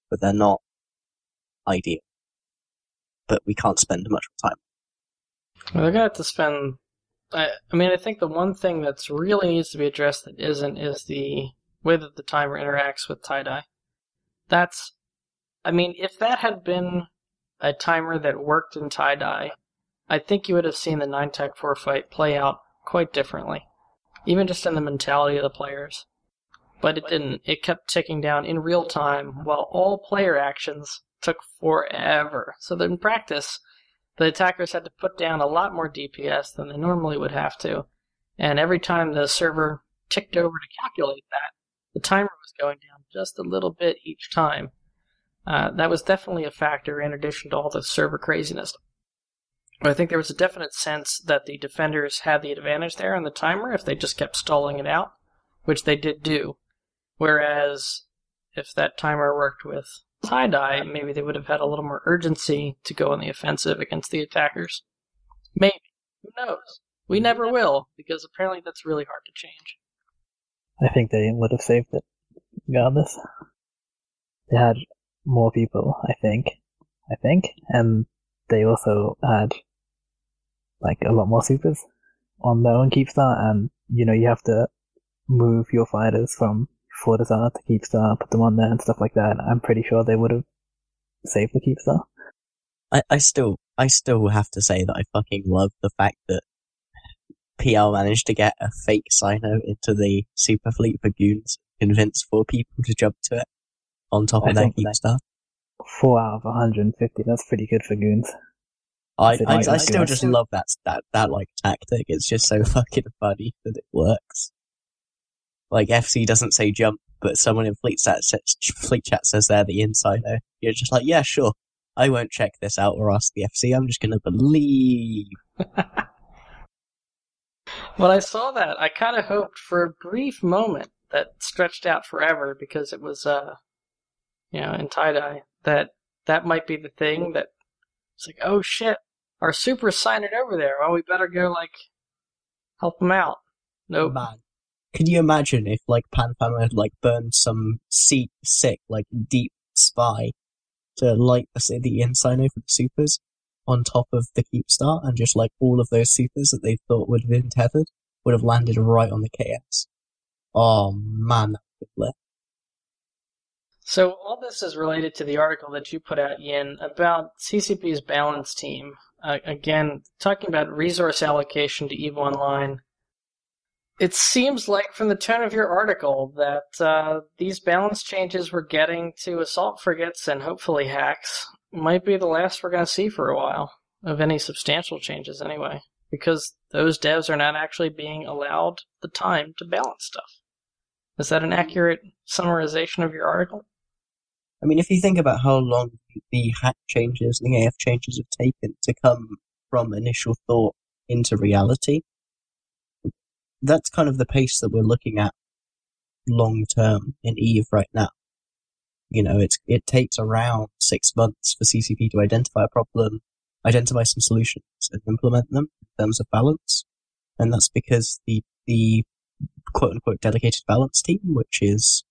but they're not ideal. But we can't spend much time. Well, they're gonna have to spend. I, I mean, I think the one thing that's really needs to be addressed that isn't is the way that the timer interacts with TiDi. That's, I mean, if that had been a timer that worked in TiDi, I think you would have seen the nine tech four fight play out quite differently, even just in the mentality of the players. But it didn't. It kept ticking down in real time, while all player actions took forever. So in practice, the attackers had to put down a lot more DPS than they normally would have to. And every time the server ticked over to calculate that, the timer was going down just a little bit each time. Uh, that was definitely a factor in addition to all the server craziness. I think there was a definite sense that the defenders had the advantage there on the timer if they just kept stalling it out, which they did do. Whereas if that timer worked with TiDi, maybe they would have had a little more urgency to go on the offensive against the attackers. Maybe. Who knows? We never will, because apparently that's really hard to change. I think they would have saved it regardless. They had more people, I think. I think. And they also had like a lot more supers on their own Keepstar and you know, you have to move your fighters from Fortizar to Keepstar, put them on there and stuff like that. I'm pretty sure they would have saved the Keepstar. I, I still, I still have to say that I fucking love the fact that PL managed to get a fake Sino into the super fleet for goons, convince four people to jump to it on top I of their think keep that- stuff. Four out of 150, that's pretty good for goons. I, Is I, I still just love that, that, that like tactic. It's just so fucking funny that it works. Like FC doesn't say jump, but someone in fleet chat says, fleet chat says they're the insider. You're just like, yeah, sure. I won't check this out or ask the FC. I'm just gonna believe. when I saw that, I kind of hoped for a brief moment that stretched out forever because it was, uh, you know, in TiDi that that might be the thing that it's like, oh shit, our super's signing over there. Well, we better go like help them out. Nope. Man, can you imagine if like Pan Pan had like burned some seat sick like deep spy to light the the Insino for the supers on top of the Keepstar and just like all of those supers that they thought would have been tethered would have landed right on the KS. Oh man, that would be lit. So all this is related to the article that you put out, Yin, about CCP's balance team. Uh, again, talking about resource allocation to EVE Online. It seems like from the tone of your article that uh, these balance changes we're getting to assault frigates and hopefully HACs might be the last we're going to see for a while of any substantial changes anyway, because those devs are not actually being allowed the time to balance stuff. Is that an accurate summarization of your article? I mean, if you think about how long the HAC changes and the AF changes have taken to come from initial thought into reality, that's kind of the pace that we're looking at long term in Eve right now. You know, it's, it takes around six months for CCP to identify a problem, identify some solutions and implement them in terms of balance. And that's because the, the quote unquote dedicated balance team, which is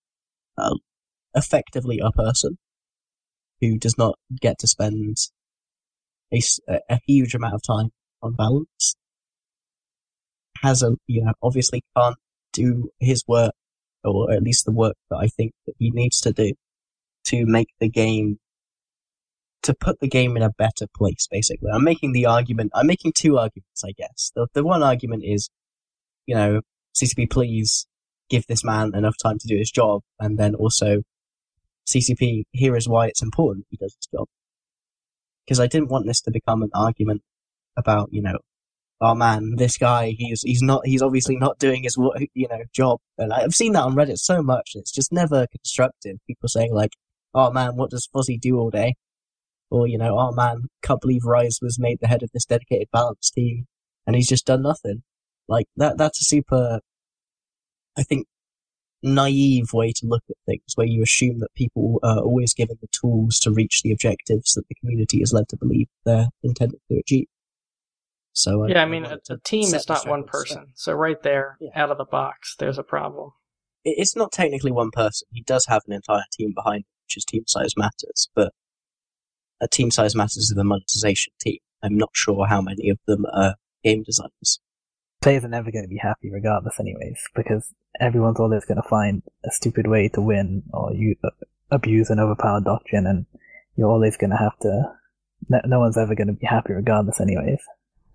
uh, effectively a person who does not get to spend a, a huge amount of time on balance, has a, you know, obviously can't do his work, or at least the work that I think that he needs to do to make the game, to put the game in a better place, basically. I'm making the argument, I'm making two arguments, I guess. The, the one argument is, you know, CCP, please give this man enough time to do his job, and then also CCP, here is why it's important he does his job. Because I didn't want this to become an argument about, you know, oh man, this guy, he's, he's not, he's obviously not doing his, you know, job. And I've seen that on Reddit so much, it's just never constructive. People saying like, oh man, what does Fozzie do all day? Or, you know, oh man, can't believe Rise was made the head of this dedicated balance team and he's just done nothing. Like that, that's a super, I think, naive way to look at things where you assume that people are always given the tools to reach the objectives that the community is led to believe they're intended to achieve. So yeah, I, I mean, a, a team is not one person. So right there, yeah. out of the box, there's a problem. It's not technically one person. He does have an entire team behind him, which is team size matters. But a team size matters is the monetization team. I'm not sure how many of them are game designers players are never going to be happy regardless anyways because everyone's always going to find a stupid way to win or you uh, abuse an overpowered doctrine and you're always going to have to no, no one's ever going to be happy regardless anyways.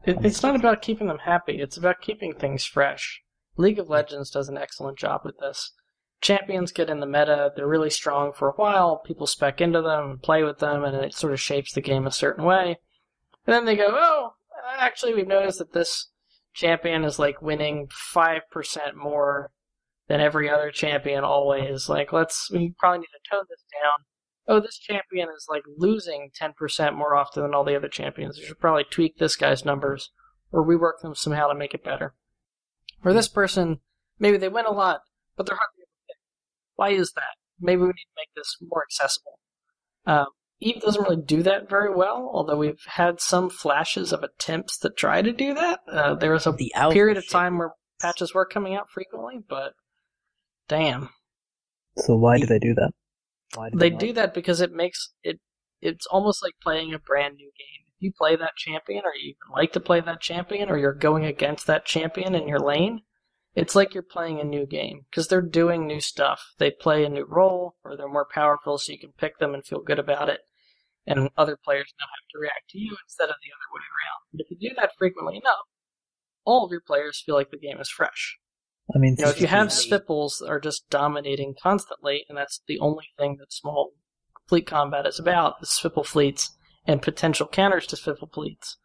It, it's not about keeping them happy it's about keeping things fresh. League of legends does an excellent job with this. Champions get in the meta they're really strong for a while people spec into them and play with them and it sort of shapes the game a certain way. And then they go oh actually we've noticed that this champion is like winning 5% more than every other champion always. Like, let's, we probably need to tone this down. Oh, this champion is like losing 10% more often than all the other champions. We should probably tweak this guy's numbers or rework them somehow to make it better. Or this person, maybe they win a lot, but they're hardly able to pick. Why is that? Maybe we need to make this more accessible. Um, Eve doesn't really do that very well, although we've had some flashes of attempts that try to do that. Uh, there was a the period of time where patches were coming out frequently, but damn. So why do they do that? Why do they, they do that because it makes it. It's almost like playing a brand new game. If you play that champion, or you like to play that champion, or you're going against that champion in your lane, it's like you're playing a new game because they're doing new stuff. They play a new role or they're more powerful so you can pick them and feel good about it. And other players now have to react to you instead of the other way around. But if you do that frequently enough, all of your players feel like the game is fresh. I mean, you know, if you have Svipuls that are just dominating constantly, and that's the only thing that small fleet combat is about, is Svipul fleets and potential counters to Svipul fleets,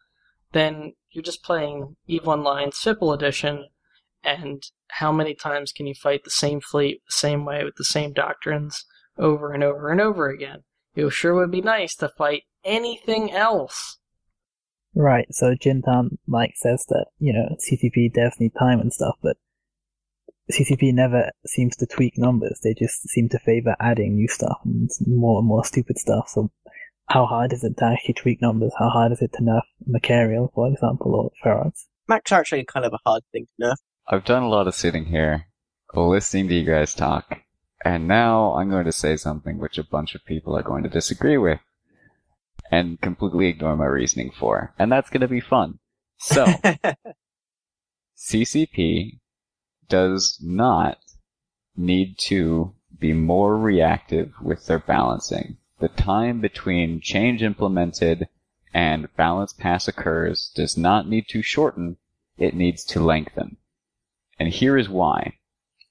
then you're just playing EVE Online Svipul Edition and how many times can you fight the same fleet the same way with the same doctrines over and over and over again? It sure would be nice to fight anything else. Right, so Jintan like says that, you know, CCP devs need time and stuff, but CCP never seems to tweak numbers. They just seem to favor adding new stuff and more and more stupid stuff. So how hard is it to actually tweak numbers? How hard is it to nerf Machariel, for example, or Ferox? Macs are actually kind of a hard thing to nerf. I've done a lot of sitting here, listening to you guys talk, and now I'm going to say something which a bunch of people are going to disagree with and completely ignore my reasoning for. And that's going to be fun. So, CCP does not need to be more reactive with their balancing. The time between change implemented and balance pass occurs does not need to shorten, it needs to lengthen. And here is why.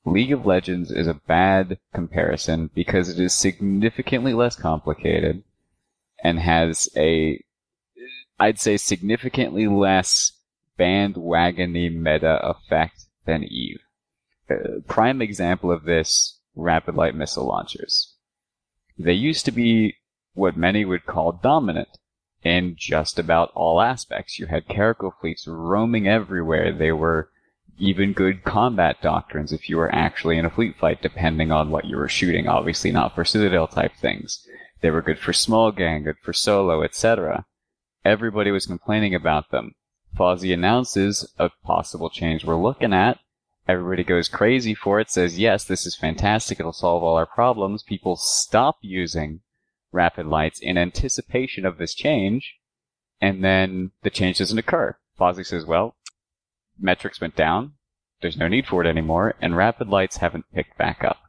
League of Legends is a bad comparison because it is significantly less complicated and has a, I'd say significantly less bandwagony meta effect than Eve. Prime example of this, rapid light missile launchers. They used to be what many would call dominant in just about all aspects. You had Caracal fleets roaming everywhere. They were even good combat doctrines if you were actually in a fleet fight, depending on what you were shooting. Obviously not for Citadel type things. They were good for small gang, good for solo, etc. Everybody was complaining about them. Fozzie announces a possible change we're looking at. Everybody goes crazy for it, says, yes, this is fantastic, it'll solve all our problems. People stop using rapid lights in anticipation of this change, and then the change doesn't occur. Fozzie says, well, metrics went down, there's no need for it anymore, and rapid lights haven't picked back up.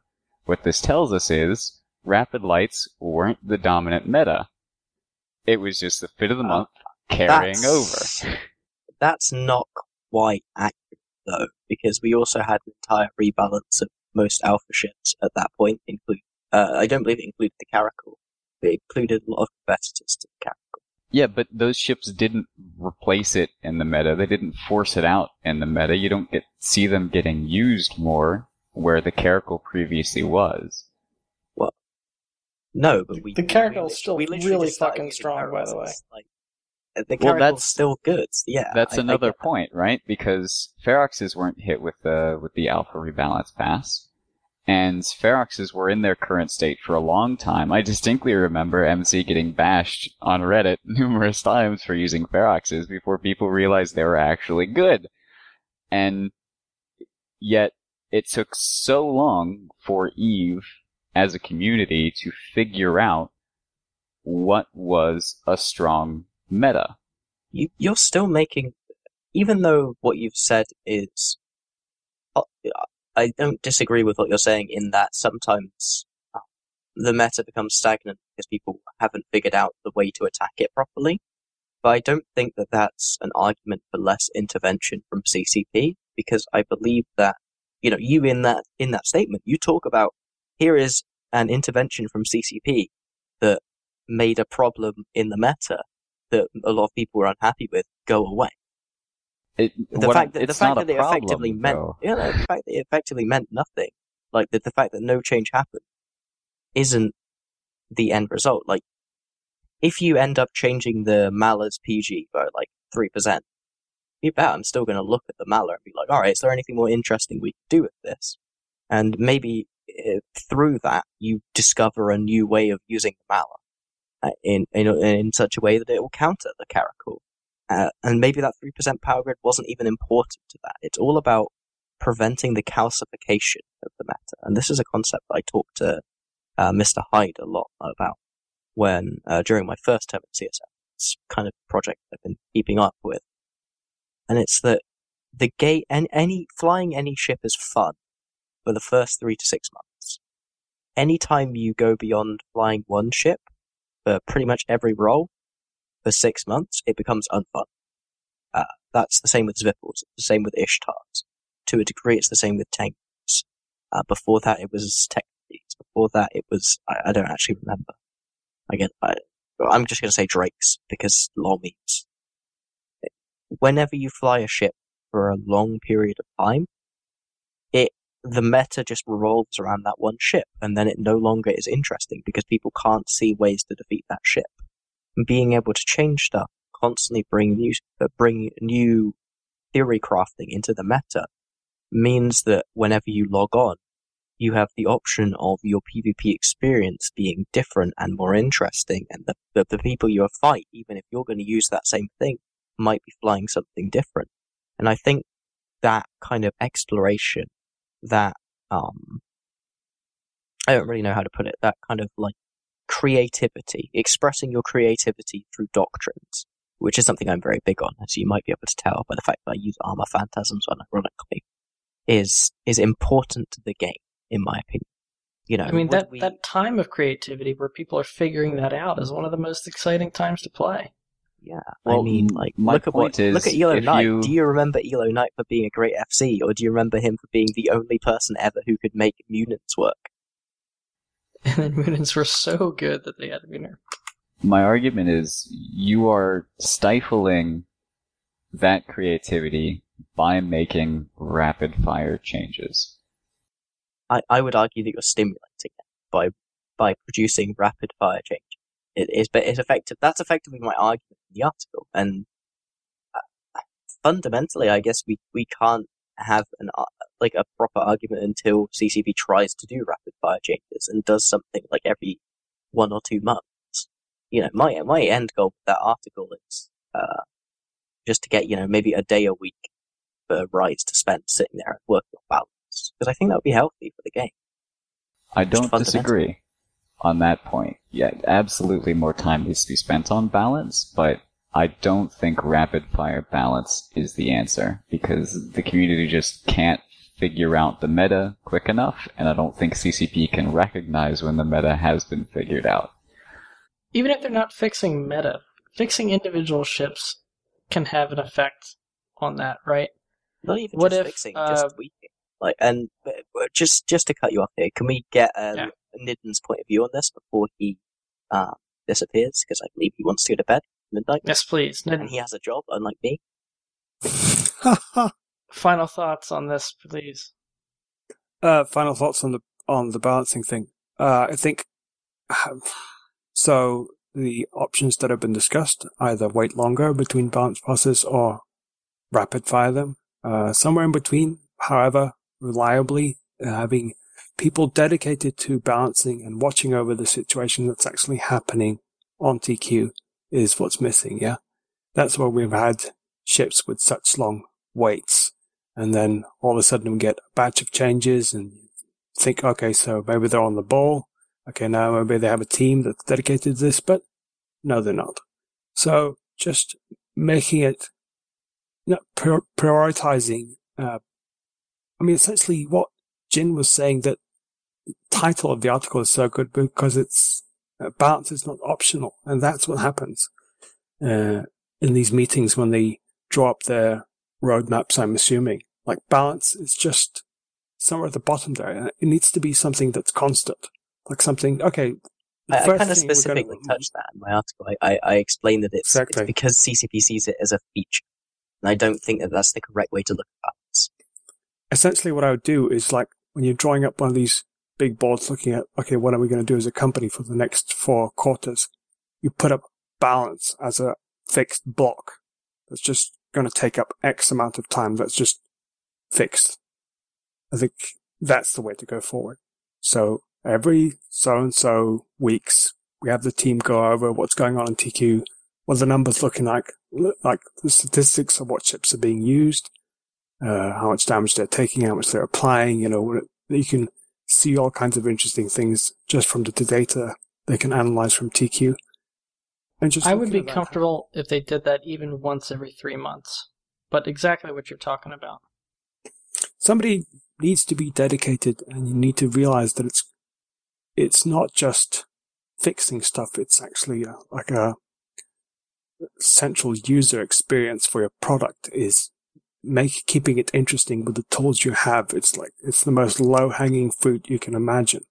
What this tells us is rapid lights weren't the dominant meta. It was just the fit of the month oh, carrying That's- over. That's not quite accurate though, because we also had an entire rebalance of most alpha ships at that point. Include, uh, I don't believe it included the Caracal, but it included a lot of competitors to the Caracal. Yeah, but those ships didn't replace it in the meta. They didn't force it out in the meta. You don't get see them getting used more where the Caracal previously was. Well, no, but we The we Caracal's lit- still we really fucking strong, by the way. Like, the Well, that's- still good. Yeah, That's I- another that. point, right? Because Feroxes weren't hit with the with the alpha rebalance pass. And Feroxes were in their current state for a long time. I distinctly remember MC getting bashed on Reddit numerous times for using Feroxes before people realized they were actually good. And yet it took so long for Eve as a community to figure out what was a strong meta. you, you're still making, even though what you've said is, uh, I don't disagree with what you're saying in that sometimes uh, the meta becomes stagnant because people haven't figured out the way to attack it properly. But I don't think that that's an argument for less intervention from CCP because I believe that, you know, you in that, in that statement, you talk about here is an intervention from CCP that made a problem in the meta that a lot of people were unhappy with go away. It, The fact that the fact that a it effectively problem, meant know, the fact that it effectively meant nothing, like the, the fact that no change happened, isn't the end result. Like if you end up changing the Maller's PG by like three percent, you bet I'm still going to look at the Maller and be like, all right, is there anything more interesting we can do with this? And maybe uh, through that you discover a new way of using the Maller in in in such a way that it will counter the Caracal. Uh, and maybe that 3% power grid wasn't even important to that. It's all about preventing the calcification of the matter, And this is a concept I talked to uh, Mr. Hyde a lot about when, uh, during my first term at CSM. It's kind of project I've been keeping up with. And it's that the gate, and any, flying any ship is fun for the first three to six months. Anytime you go beyond flying one ship for pretty much every role, for six months, it becomes unfun. Uh, that's the same with Svipuls. It's the same with Ishtars. To a degree, it's the same with Tanks. Uh, before that, it was Techniques. Before that, it was, I, I don't actually remember. I get, I, I'm just going to say Drakes because lol memes. Whenever you fly a ship for a long period of time, it, the meta just revolves around that one ship and then it no longer is interesting because people can't see ways to defeat that ship And being able to change stuff constantly bring new uh, bring new theory crafting into the meta means that whenever you log on, you have the option of your PvP experience being different and more interesting, and the, the, the people you fight, even if you're going to use that same thing, might be flying something different. And I think that kind of exploration, that um, I don't really know how to put it, that kind of like creativity, expressing your creativity through doctrines, which is something I'm very big on, as you might be able to tell by the fact that I use armor phantasms unironically, is is important to the game, in my opinion. You know, I mean that we- that time of creativity where people are figuring that out is one of the most exciting times to play. Yeah, Well, I mean, like, my look at what, point is, look at Elo if Knight. you- Do you remember Elo Knight for being a great FC, or do you remember him for being the only person ever who could make Munins work? And then Munins were so good that they had to be nerfed. My argument is you are stifling that creativity by making rapid fire changes. I, I would argue that you're stimulating it by by producing rapid fire change. It is, but it's effective. That's effectively my argument in the article. And uh, fundamentally, I guess we we can't have an like a proper argument until CCP tries to do rapid fire changes and does something like every one or two months. You know, my my end goal with that article is uh, just to get you know maybe a day a week for Rise to spend sitting there and working on balance because I think that would be healthy for the game. I don't disagree on that point. Yeah, absolutely more time needs to be spent on balance, but I don't think rapid fire balance is the answer because the community just can't figure out the meta quick enough, and I don't think CCP can recognize when the meta has been figured out. Even if they're not fixing meta, fixing individual ships can have an effect on that, right? Not even What just if, fixing, uh, just tweaking. Like, and uh, just just to cut you off here, can we get um, Yeah. Nidden's point of view on this before he uh, disappears? Because I believe he wants to go to bed midnight, Yes, please. and he has a job, unlike me. Final thoughts on this, please. Uh, final thoughts on the on the balancing thing. Uh, I think so. The options that have been discussed either wait longer between balance passes or rapid fire them. Uh, somewhere in between, however, reliably uh, having people dedicated to balancing and watching over the situation that's actually happening on TQ is what's missing. Yeah, that's why we've had ships with such long waits and then all of a sudden we get a batch of changes and think, okay, so maybe they're on the ball. Okay, now maybe they have a team that's dedicated to this, but no, they're not. So just making it, you know, prior- prioritizing. Uh, I mean, essentially, what Jin was saying that the title of the article is so good because it's balance is not optional, and that's what happens uh, in these meetings when they draw up their roadmaps, I'm assuming. Like balance is just somewhere at the bottom there. It needs to be something that's constant. Like something, okay. I, I kind of specifically gonna- touched that in my article. I, I, I explained that it's, Exactly. it's because CCP sees it as a feature, and I don't think that that's the correct way to look at balance. Essentially, what I would do is like when you're drawing up one of these big boards looking at, okay, what are we going to do as a company for the next four quarters? You put up balance as a fixed block that's just going to take up X amount of time. That's just fixed. I think that's the way to go forward. So every so and so weeks, we have the team go over what's going on in TQ, what the numbers looking like, like the statistics of what chips are being used, uh, how much damage they're taking, how much they're applying, you know, what- you can see all kinds of interesting things just from the data they can analyze from TQ. I would be comfortable if they did that even once every three months. But exactly what you're talking about. somebody needs to be dedicated and you need to realize that it's it's not just fixing stuff it's actually a, like a central user experience for your product is make keeping it interesting with the tools you have it's like it's the most low hanging fruit you can imagine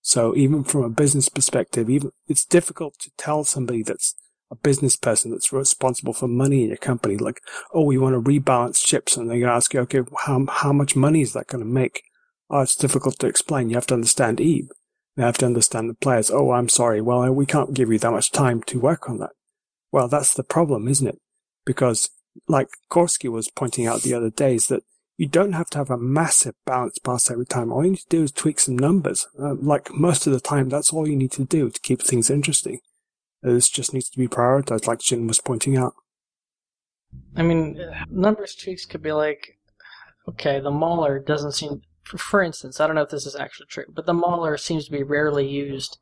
so even from a business perspective even it's difficult to tell somebody that's a business person that's responsible for money in your company like oh, we want to rebalance chips, and to ask you, okay, how how much money is that going to make? Oh, it's difficult to explain. You have to understand Eve. You have to understand the players. Oh, I'm sorry. Well, we can't give you that much time to work on that. Well, that's the problem, isn't it? Because, like Gorski was pointing out the other days, that you don't have to have a massive balance pass every time. All you need to do is tweak some numbers. Uh, like most of the time, that's all you need to do to keep things interesting. This just needs to be prioritized, like Jin was pointing out. I mean, numbers tweaks could be like, okay, the Maller doesn't seem. For, for instance, I don't know if this is actually true, but the Maller seems to be rarely used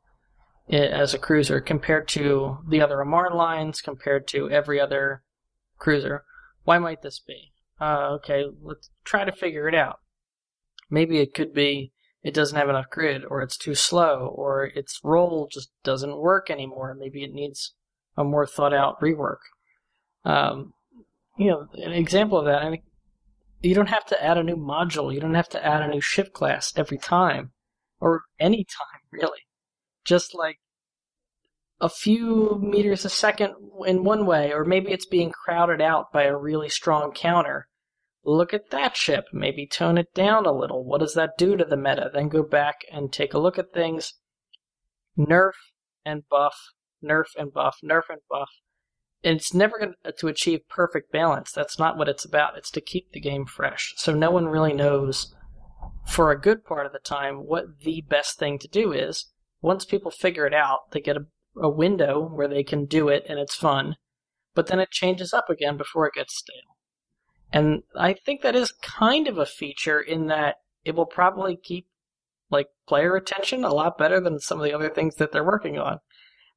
as a cruiser compared to the other Amarr lines, compared to every other cruiser. Why might this be? Uh, okay, let's try to figure it out. Maybe it could be it doesn't have enough grid, or it's too slow, or its role just doesn't work anymore. Maybe it needs a more thought out rework. Um, you know, an example of that, I mean, you don't have to add a new module, you don't have to add a new ship class every time, or any time, really. Just like a few meters a second in one way, or maybe it's being crowded out by a really strong counter. Look at that ship, maybe tone it down a little. What does that do to the meta? Then go back and take a look at things. Nerf and buff, nerf and buff, nerf and buff. And it's never going to achieve perfect balance. That's not what it's about. It's to keep the game fresh. So no one really knows for a good part of the time what the best thing to do is. Once people figure it out, they get a, a window where they can do it and it's fun. But then it changes up again before it gets stale. And I think that is kind of a feature in that it will probably keep like player attention a lot better than some of the other things that they're working on.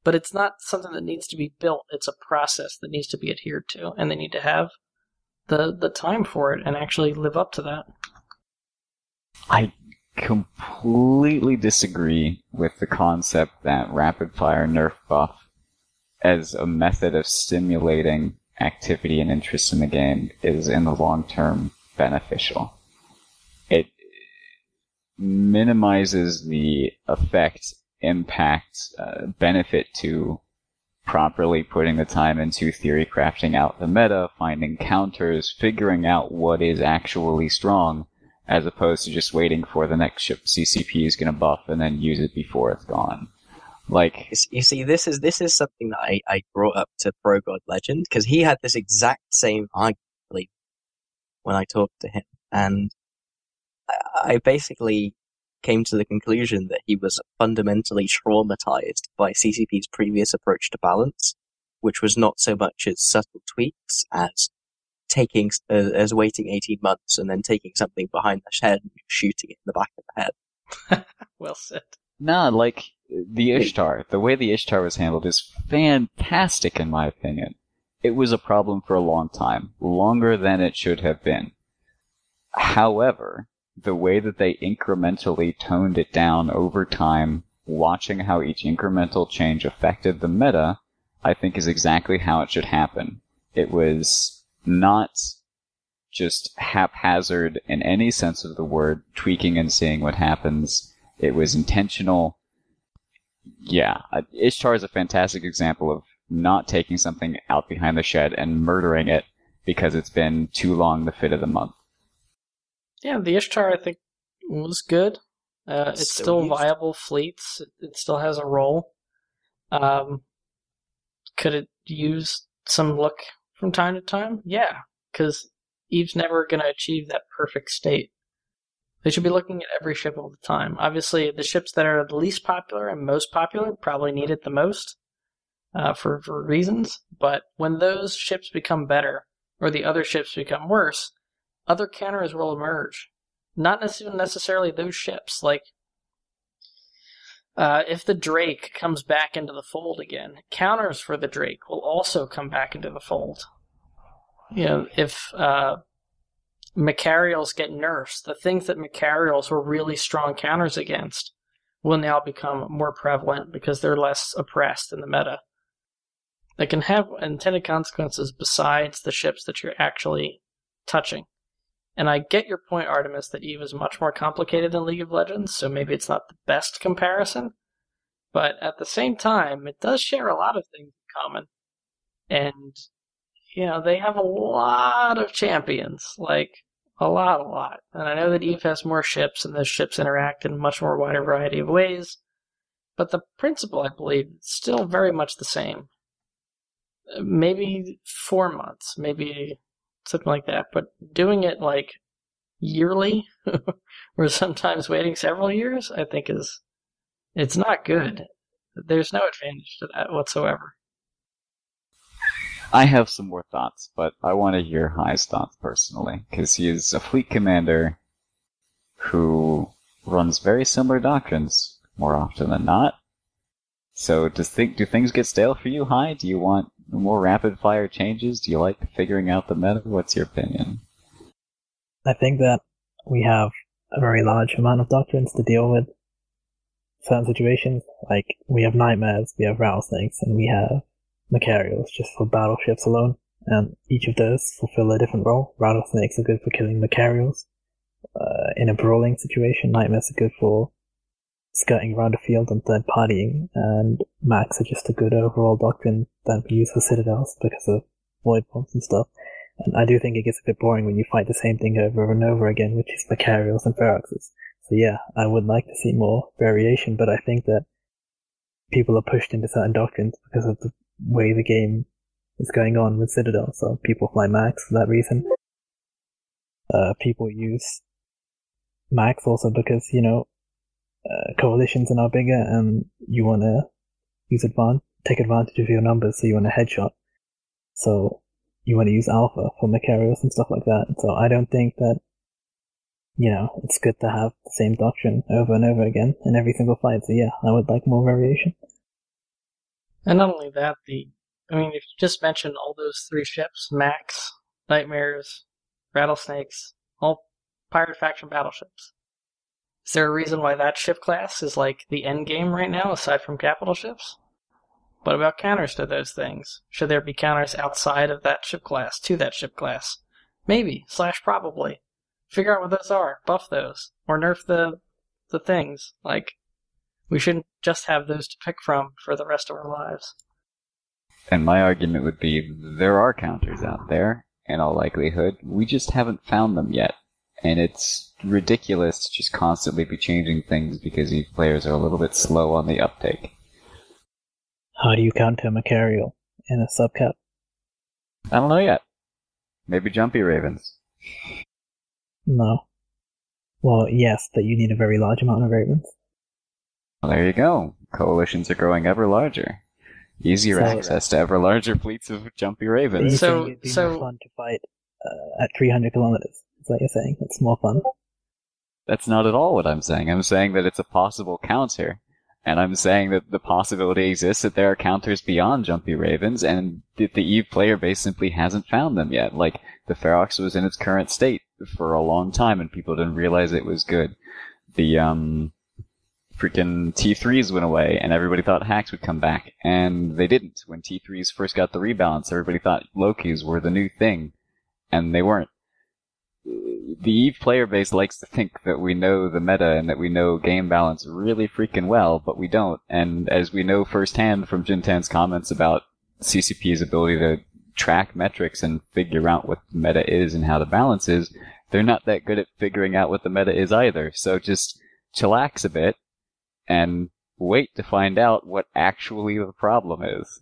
But it's not something that needs to be built. It's a process that needs to be adhered to, and they need to have the the time for it and actually live up to that. I completely disagree with the concept that rapid fire nerf buff as a method of stimulating activity and interest in the game is in the long term beneficial. It minimizes the effect, impact, uh, benefit to properly putting the time into theory crafting out the meta, finding counters, figuring out what is actually strong, as opposed to just waiting for the next ship CCP is going to buff and then use it before it's gone. Like, You see, this is this is something that I, I brought up to Progodlegend because he had this exact same argument believe, when I talked to him, and I, I basically came to the conclusion that he was fundamentally traumatized by CCP's previous approach to balance, which was not so much as subtle tweaks as taking uh, as waiting eighteen months and then taking something behind the head and shooting it in the back of the head. Well said. Nah, like the Ishtar, the way the Ishtar was handled is fantastic in my opinion. It was a problem for a long time, longer than it should have been. However, the way that they incrementally toned it down over time, watching how each incremental change affected the meta, I think is exactly how it should happen. It was not just haphazard in any sense of the word, tweaking and seeing what happens. It was intentional. Yeah, Ishtar is a fantastic example of not taking something out behind the shed and murdering it because it's been too long the fit of the month. Yeah, the Ishtar I think was good. Uh, it's Still still, used. viable fleets. It, it still has a role. Um, could it use some look from time to time? Yeah, because Eve's never going to achieve that perfect state. They should be looking at every ship all the time. Obviously, the ships that are the least popular and most popular probably need it the most uh, for, for reasons. But when those ships become better, or the other ships become worse, other counters will emerge. Not necessarily necessarily those ships. Like, uh, if the Drake comes back into the fold again, counters for the Drake will also come back into the fold. You know, if uh, Machariels get nerfs, the things that Machariels were really strong counters against will now become more prevalent because they're less oppressed in the meta. They can have intended consequences besides the ships that you're actually touching. And I get your point, Artemis, that Eve is much more complicated than League of Legends, so maybe it's not the best comparison. But at the same time, it does share a lot of things in common. And, you know, they have a lot of champions. Like, a lot, a lot. And I know that Eve has more ships, and those ships interact in much more wider variety of ways. But the principle, I believe, is still very much the same. maybe four months, maybe something like that. But doing it like yearly, or sometimes waiting several years, I think is it's not good. There's no advantage to that whatsoever. I have some more thoughts, but I want to hear High's thoughts personally, because he is a fleet commander who runs very similar doctrines more often than not. So, does think do things get stale for you, High? Do you want more rapid fire changes? Do you like figuring out the meta? What's your opinion? I think that we have a very large amount of doctrines to deal with certain situations. Like we have nightmares, we have rattlesnakes, and we have Machariels just for battleships alone. And each of those fulfill a different role. Rattlesnakes are good for killing Machariels. Uh, in a brawling situation, nightmares are good for skirting around a field and third partying, and Macs are just a good overall doctrine that we use for citadels because of void bombs and stuff. And I do think it gets a bit boring when you fight the same thing over and over again, which is Machariels and Feroxes. So yeah, I would like to see more variation, but I think that people are pushed into certain doctrines because of the way the game is going on with Citadel. So people fly Macs for that reason. Uh, people use Macs also because, you know, uh, coalitions are now bigger and you want to use advan- take advantage of your numbers, so you want a headshot. So you want to use alpha for Machariels and stuff like that. So I don't think that, you know, it's good to have the same doctrine over and over again in every single fight. So yeah, I would like more variation. And not only that, the I mean, if you just mentioned all those three ships, Macs, Nightmares, Rattlesnakes, all Pirate Faction battleships. Is there a reason why that ship class is like the end game right now, aside from capital ships? What about counters to those things? Should there be counters outside of that ship class, to that ship class? Maybe, slash probably. Figure out what those are, buff those, or nerf the the things. Like, we shouldn't just have those to pick from for the rest of our lives. And my argument would be there are counters out there, in all likelihood. We just haven't found them yet. And it's ridiculous to just constantly be changing things because these players are a little bit slow on the uptake. How do you counter Machariel in a subcap? I don't know yet. Maybe Jumpy Ravens. No. Well, yes, but you need a very large amount of ravens. Well, there you go. Coalitions are growing ever larger. Easier So- access to ever larger fleets of Jumpy Ravens. So- think it'd be so- fun to fight uh, at 300 kilometers. Is what you're saying? It's more fun. That's not at all what I'm saying. I'm saying that it's a possible counter. And I'm saying that the possibility exists that there are counters beyond Jumpy Ravens, and that the Eve player base simply hasn't found them yet. Like, the Ferox was in its current state for a long time, and people didn't realize it was good. The, um, freaking T3s went away, and everybody thought HACs would come back, and they didn't. When T3s first got the rebalance, everybody thought Lokis were the new thing, and they weren't the Eve player base likes to think that we know the meta and that we know game balance really freaking well, but we don't. And as we know firsthand from Jintan's comments about CCP's ability to track metrics and figure out what the meta is and how the balance is, they're not that good at figuring out what the meta is either. So just chillax a bit and wait to find out what actually the problem is.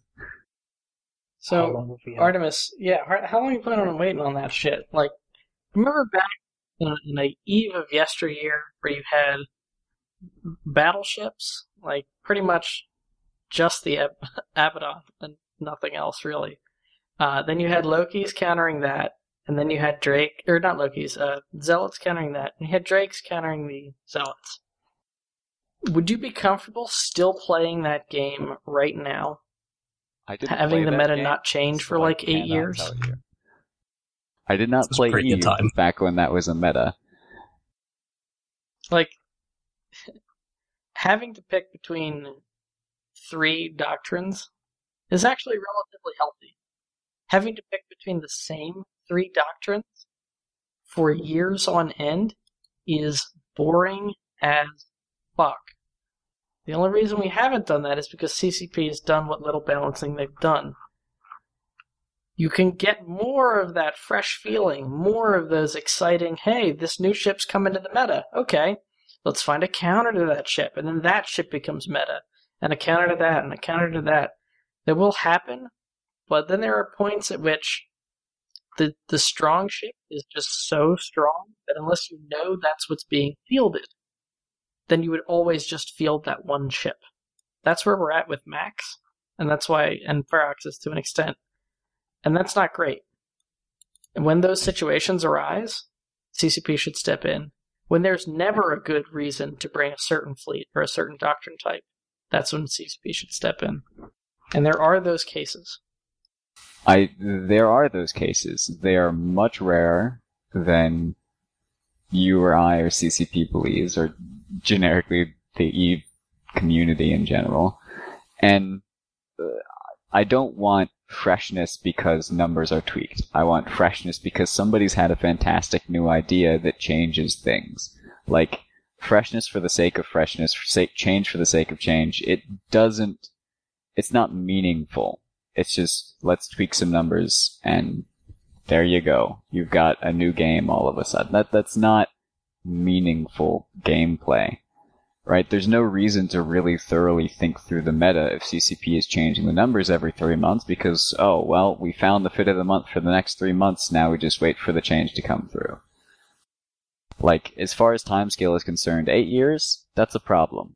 So, long have we had? Artemis, yeah, how how long you planning on waiting on that shit? Like, remember back in, in a eve of yesteryear where you had battleships, like pretty much just the Ab- Abaddon and nothing else really. Uh, then you had Loki's countering that, and then you had Drake, or not Loki's, uh, Zealots countering that, and you had Drake's countering the Zealots. Would you be comfortable still playing that game right now? I didn't Having the meta game, not change for so like eight years? you. I did not play pretty Eve time. back when that was a meta. like having to pick between three doctrines is actually relatively healthy. Having to pick between the same three doctrines for years on end is boring as fuck. The only reason we haven't done that is because CCP has done what little balancing they've done. You can get more of that fresh feeling, more of those exciting, hey, this new ship's coming to the meta. Okay, let's find a counter to that ship. And then that ship becomes meta. And a counter to that, and a counter to that. That will happen, but then there are points at which the the strong ship is just so strong that unless you know that's what's being fielded, then you would always just field that one ship. That's where we're at with Macs, and that's why and Feroxes to an extent, and that's not great. And when those situations arise, CCP should step in. When there's never a good reason to bring a certain fleet or a certain doctrine type, that's when CCP should step in. And there are those cases. I there are those cases. They are much rarer than you or I or CCP believes, or generically the Eve community in general. And uh, I don't want freshness because numbers are tweaked. I want freshness because somebody's had a fantastic new idea that changes things. Like freshness for the sake of freshness, change for the sake of change. It doesn't. It's not meaningful. It's just let's tweak some numbers and there you go. You've got a new game all of a sudden. That that's not meaningful gameplay right? There's no reason to really thoroughly think through the meta if CCP is changing the numbers every three months because, oh, well, we found the fit of the month for the next three months, now we just wait for the change to come through. Like, as far as time scale is concerned, eight years, that's a problem.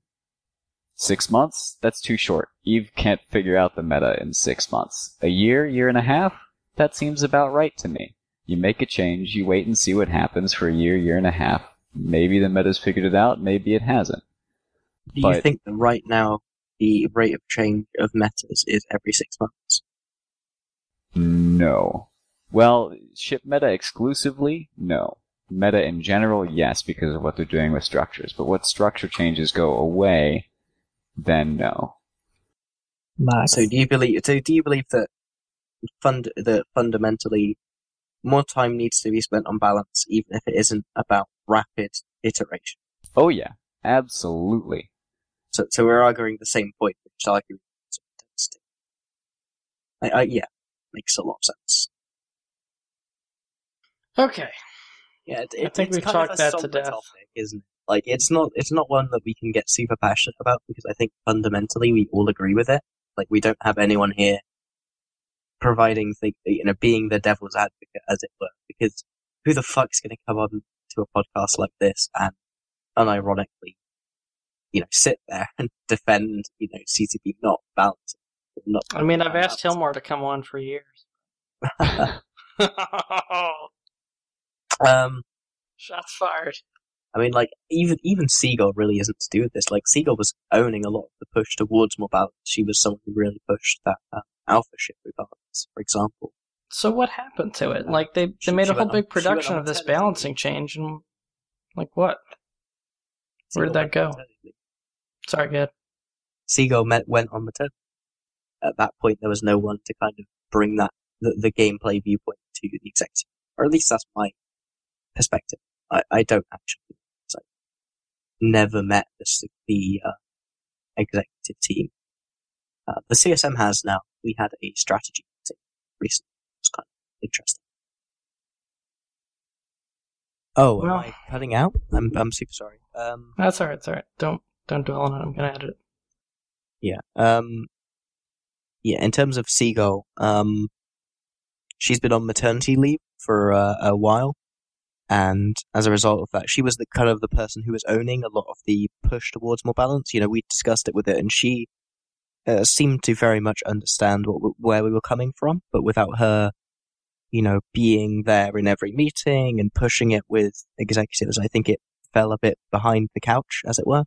Six months, that's too short. Eve can't figure out the meta in six months. A year, year and a half, that seems about right to me. You make a change, you wait and see what happens for a year, year and a half. Maybe the meta's figured it out, maybe it hasn't. Do But- you think that right now the rate of change of metas is every six months? No. Well, ship meta exclusively? No. Meta in general, yes, because of what they're doing with structures. But what structure changes go away, then no. Macs. So do you believe? So do you believe that fund that fundamentally more time needs to be spent on balance, even if it isn't about rapid iteration? Oh yeah, absolutely. So, so we're arguing the same point, which is arguing for intensity. I, I, yeah, makes a lot of sense. Okay. Yeah, it, I think we've talked that to death. topic, isn't it? Like, it's not, it's not one that we can get super passionate about because I think fundamentally we all agree with it. Like, we don't have anyone here providing, the, you know, being the devil's advocate, as it were, because who the fuck's going to come on to a podcast like this and unironically, you know, sit there and defend, you know, CCP not balancing? Not I mean, I've asked. Hellmar to come on for years. um, Shots fired. I mean, like even even Seagull really isn't to do with this. Like Seagull was owning a lot of the push towards more balance. She was someone who really pushed that uh, alpha ship rebalance, for example. So what happened to it? Like they, She- they made a whole went on- big production of this balancing change, and like what? Where did that go? On maternity leave. Sorry, good. Seagull met, went on maternity. At that point, there was no one to kind of bring that the, the gameplay viewpoint to the executive, or at least that's my perspective. I, I don't actually. So, never met the the uh, executive team. Uh, the CSM has now. We had a strategy meeting recently. It was kind of interesting. Oh, Well- am I cutting out? I'm I'm super sorry. Um, That's all right. That's all right. Don't don't dwell on it. I'm gonna edit it. Yeah. Um. Yeah. In terms of Seagull, um, she's been on maternity leave for uh, a while, and as a result of that, she was the kind of the person who was owning a lot of the push towards more balance. You know, we discussed it with her, and she uh, seemed to very much understand what where we were coming from, but without her, you know, being there in every meeting and pushing it with executives, I think it fell a bit behind the couch, as it were.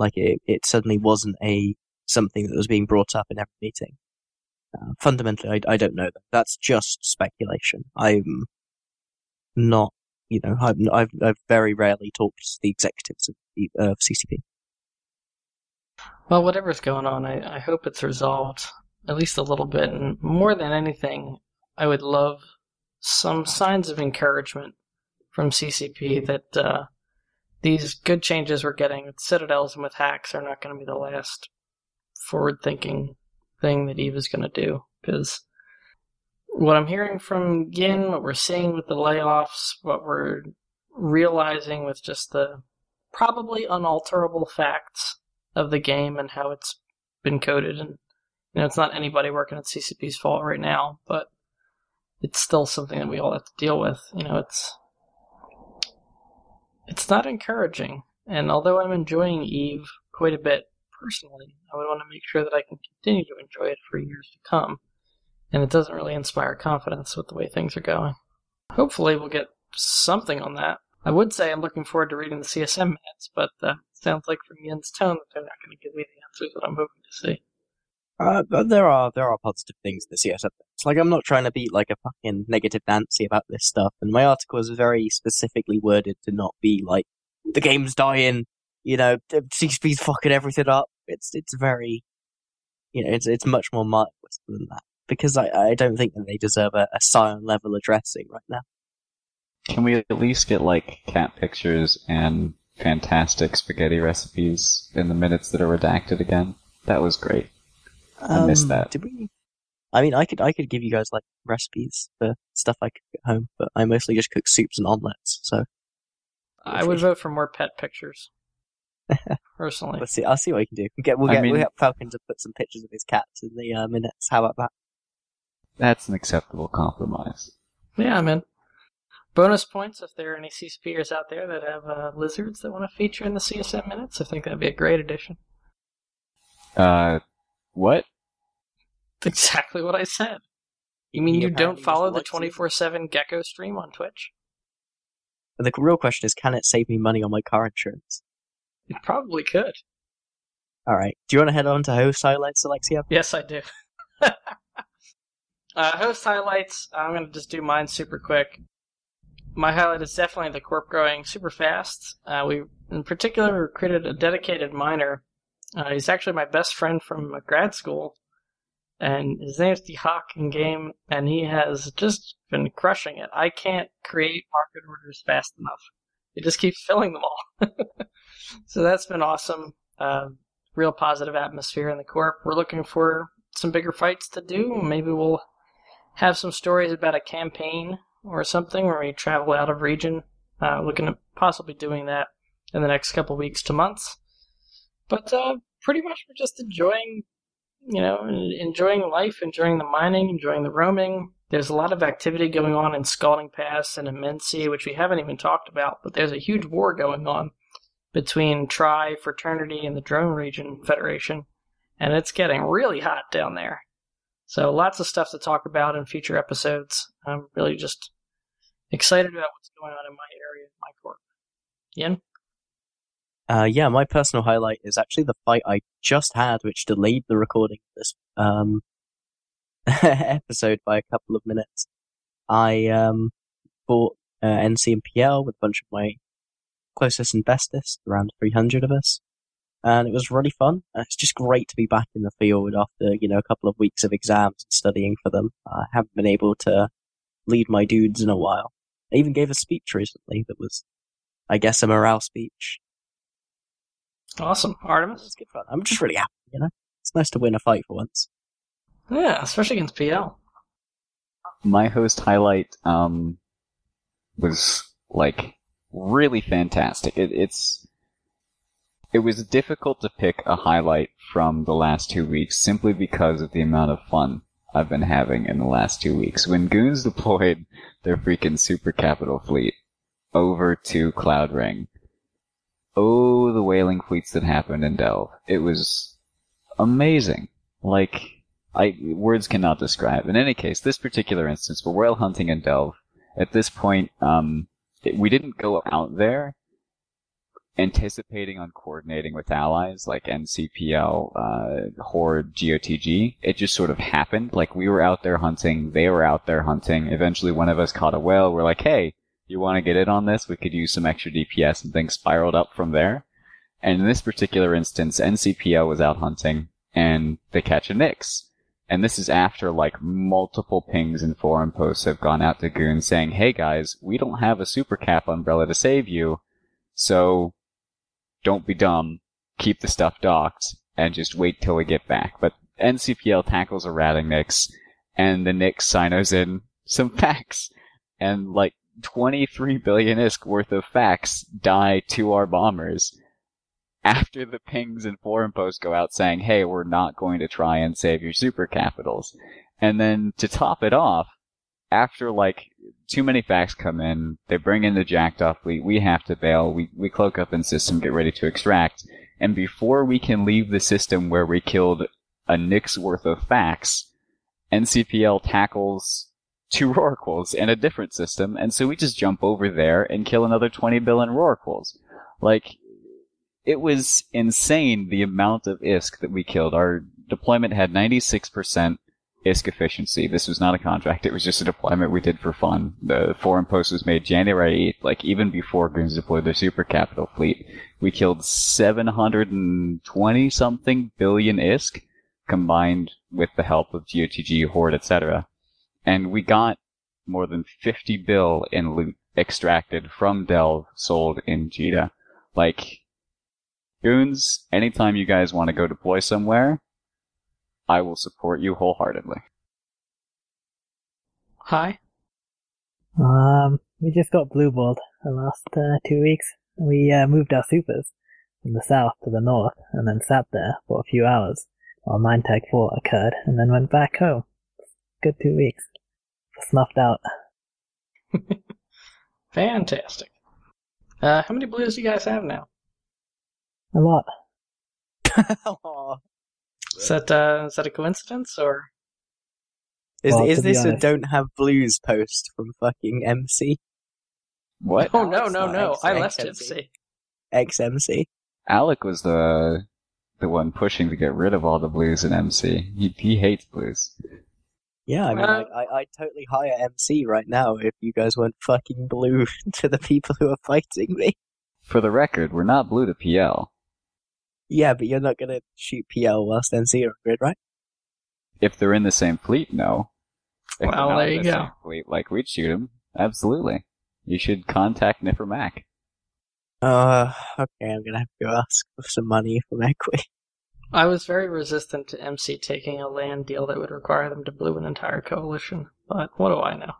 Like it, it suddenly wasn't a something that was being brought up in every meeting. Uh, fundamentally, I, I don't know that. That's just speculation. I'm not, you know, I've, I've, I've very rarely talked to the executives of, the- of CCP. Well, whatever's going on, I, I hope it's resolved at least a little bit. And more than anything, I would love some signs of encouragement from CCP that uh, these good changes we're getting with Citadels and with HACs are not going to be the last forward-thinking thing that Eve is going to do. Because what I'm hearing from Yin, what we're seeing with the layoffs, what we're realizing with just the probably unalterable facts of the game and how it's been coded and You know, it's not anybody working at CCP's fault right now, but it's still something that we all have to deal with. You know, it's it's not encouraging. And although I'm enjoying Eve quite a bit personally, I would want to make sure that I can continue to enjoy it for years to come. And it doesn't really inspire confidence with the way things are going. Hopefully, we'll get something on that. I would say I'm looking forward to reading the CSM minutes, but uh, sounds like from Yin's tone that they're not going to give me the answers that I'm hoping to see. Uh, there are there are positive things in the CSM. It's like I'm not trying to be like a fucking negative Nancy about this stuff, and my article is very specifically worded to not be like the game's dying, you know, CCP's fucking everything up. It's it's very, you know, it's it's much more mindless than that because I I don't think that they deserve a, a Scion level addressing right now. Can we at least get like cat pictures and fantastic spaghetti recipes in the minutes that are redacted again? That was great. I missed Um, that. Did we? I mean, I could I could give you guys like recipes for stuff I cook at home, but I mostly just cook soups and omelets. So I would vote for more pet pictures. Personally. let's see. I'll see what we can do. We'll get we'll I get mean- we'll get Falcon to put some pictures of his cats in the uh, minutes. How about that? That's an acceptable compromise. Yeah, I'm in. Bonus points if there are any CSPers out there that have uh, lizards that want to feature in the CSM minutes. I think that'd be a great addition. Uh, what? Exactly what I said. You mean He you don't follow the 24 7 Gecko stream on Twitch? But the real question is, can it save me money on my car insurance? It probably could. All right. Do you want to head on to host highlights, Alexia? Yes, I do. uh, host highlights. I'm going to just do mine super quick. My highlight is definitely the corp growing super fast. Uh, we, in particular, recruited a dedicated miner. Uh, he's actually my best friend from grad school, and his name's D Hawk in game, and he has just been crushing it. I can't create market orders fast enough. It just keeps filling them all. so that's been awesome. Uh, real positive atmosphere in the corp. We're looking for some bigger fights to do. Maybe we'll have some stories about a campaign or something where we travel out of region. Uh, looking at possibly doing that in the next couple weeks to months. But uh, pretty much we're just enjoying, you know, enjoying life, enjoying the mining, enjoying the roaming. There's a lot of activity going on in Scalding Pass and Immensea, which we haven't even talked about. But there's a huge war going on between Tri, Fraternity, and the Drone Region Federation, and it's getting really hot down there. So lots of stuff to talk about in future episodes. I'm really just excited about what's going on in my area, my corp. Yin? Uh, yeah, my personal highlight is actually the fight I just had, which delayed the recording of this um, episode by a couple of minutes. I um, bought uh, NCMPL with a bunch of my closest and bestest, around 300 of us, and it was really fun. Uh, It's just great to be back in the field after you know a couple of weeks of exams and studying for them. I haven't been able to lead my dudes in a while. I even gave a speech recently that was, I guess, a morale speech. Awesome. Artemis? It's good fun. I'm just really happy, you know? It's nice to win a fight for once. Yeah, especially against PL. my host highlight um was like really fantastic. It, it's it was difficult to pick a highlight from the last two weeks simply because of the amount of fun I've been having in the last two weeks. When Goons deployed their freaking super capital fleet over to Cloud Ring, oh, the whaling fleets that happened in Delve. It was amazing. Like, I words cannot describe. In any case, this particular instance, we're whale hunting in Delve. At this point, um, it- we didn't go out there anticipating on coordinating with allies like NCPL, uh, Horde, GOTG. It just sort of happened. Like we were out there hunting, they were out there hunting. Eventually, one of us caught a whale. We're like, hey, you want to get in on this? We could use some extra DPS, and things spiraled up from there. And in this particular instance, NCPL was out hunting, and they catch a Nyx. And this is after like multiple pings and forum posts have gone out to Goon saying, hey guys, we don't have a super cap umbrella to save you, so don't be dumb, keep the stuff docked, and just wait till we get back. But NCPL tackles a ratting Nyx, and the Nyx cynos in some FAXes. And like 23 billion ISK worth of FAXes die to our bombers. after the pings and forum posts go out saying, hey, we're not going to try and save your super capitals. And then to top it off, after like too many FAXes come in, they bring in the jacked off fleet, we have to bail, we, we cloak up in system, get ready to extract, and before we can leave the system where we killed a Nyx's worth of FAXes, NCPL tackles two Rorquals in a different system, and so we just jump over there and kill another 20 billion Rorquals. Like, it was insane the amount of ISK that we killed. Our deployment had 96% ISK efficiency. This was not a contract. It was just a deployment we did for fun. The forum post was made January 8th, like even before Goons deployed their super capital fleet. We killed 720 something billion ISK combined with the help of GOTG, Horde, etc. And we got more than 50 bill in loot extracted from Delve sold in Jita. Like, Goons, anytime you guys want to go deploy somewhere, I will support you wholeheartedly. Hi. Um, we just got blueballed the last uh, two weeks. We uh, moved our supers from the south to the north and then sat there for a few hours while 9 Tag 4 occurred and then went back home. Good two weeks. Snuffed out. Fantastic. Uh, how many blues do you guys have now? A lot. Aw. Is that uh, is that a coincidence or? Is Well, is to be this a don't have blues post from fucking MC? What? Oh no Alex, no not no! X- I left XMC. MC. XMC? Alec was the the one pushing to get rid of all the blues in MC. He he hates blues. Yeah, I mean, Uh, I, I, I'd totally hire MC right now if you guys weren't fucking blue to the people who are fighting me. For the record, we're not blue to PL. Yeah, but you're not gonna shoot PL whilst MC are on grid, right? If they're in the same fleet, no. If they're Well, there you the go. Fleet, like we'd shoot them. Absolutely. You should contact Nipper Mac. Uh, okay, I'm gonna have to go ask for some money from Equi. I was very resistant to MC taking a land deal that would require them to blue an entire coalition, but what do I know?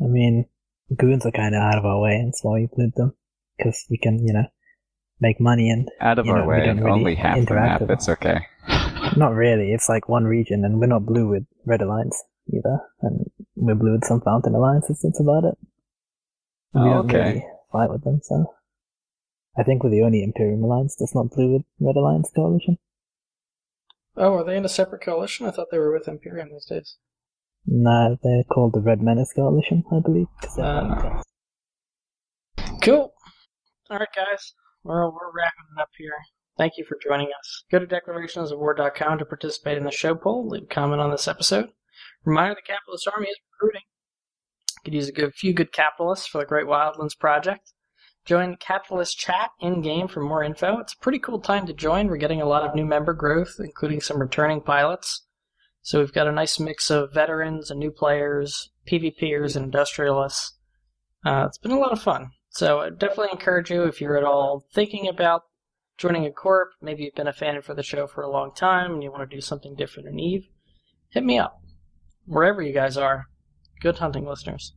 I mean, goons are kind of out of our way, and so we blued them because you can, you know, make money and Out of our know, way, don't really only half the interact map. It's okay. not really. It's like one region, and we're not blue with red alliance either, and we're blue with some fountain alliances. That's about it. We Oh, don't okay. really fight with them, so I think we're the only Imperium alliance that's not blue with red alliance coalition. Oh, are they in a separate coalition? I thought they were with Imperium these days. No, they're called the Red Menace Coalition, I believe. Uh. Cool. All right, guys. We're, we're wrapping it up here. Thank you for joining us. Go to declarationsofwar.com to participate in the show poll. Leave a comment on this episode. Reminder the Capitalist Army is recruiting. Could use a good, few good capitalists for the Great Wildlands project. Join the Capitalist Chat in game for more info. It's a pretty cool time to join. We're getting a lot of new member growth, including some returning pilots. So we've got a nice mix of veterans and new players, PvPers and industrialists. Uh, it's been a lot of fun. So I definitely encourage you if you're at all thinking about joining a corp, maybe you've been a fan for the show for a long time and you want to do something different in Eve, hit me up. Wherever you guys are. Good hunting, listeners.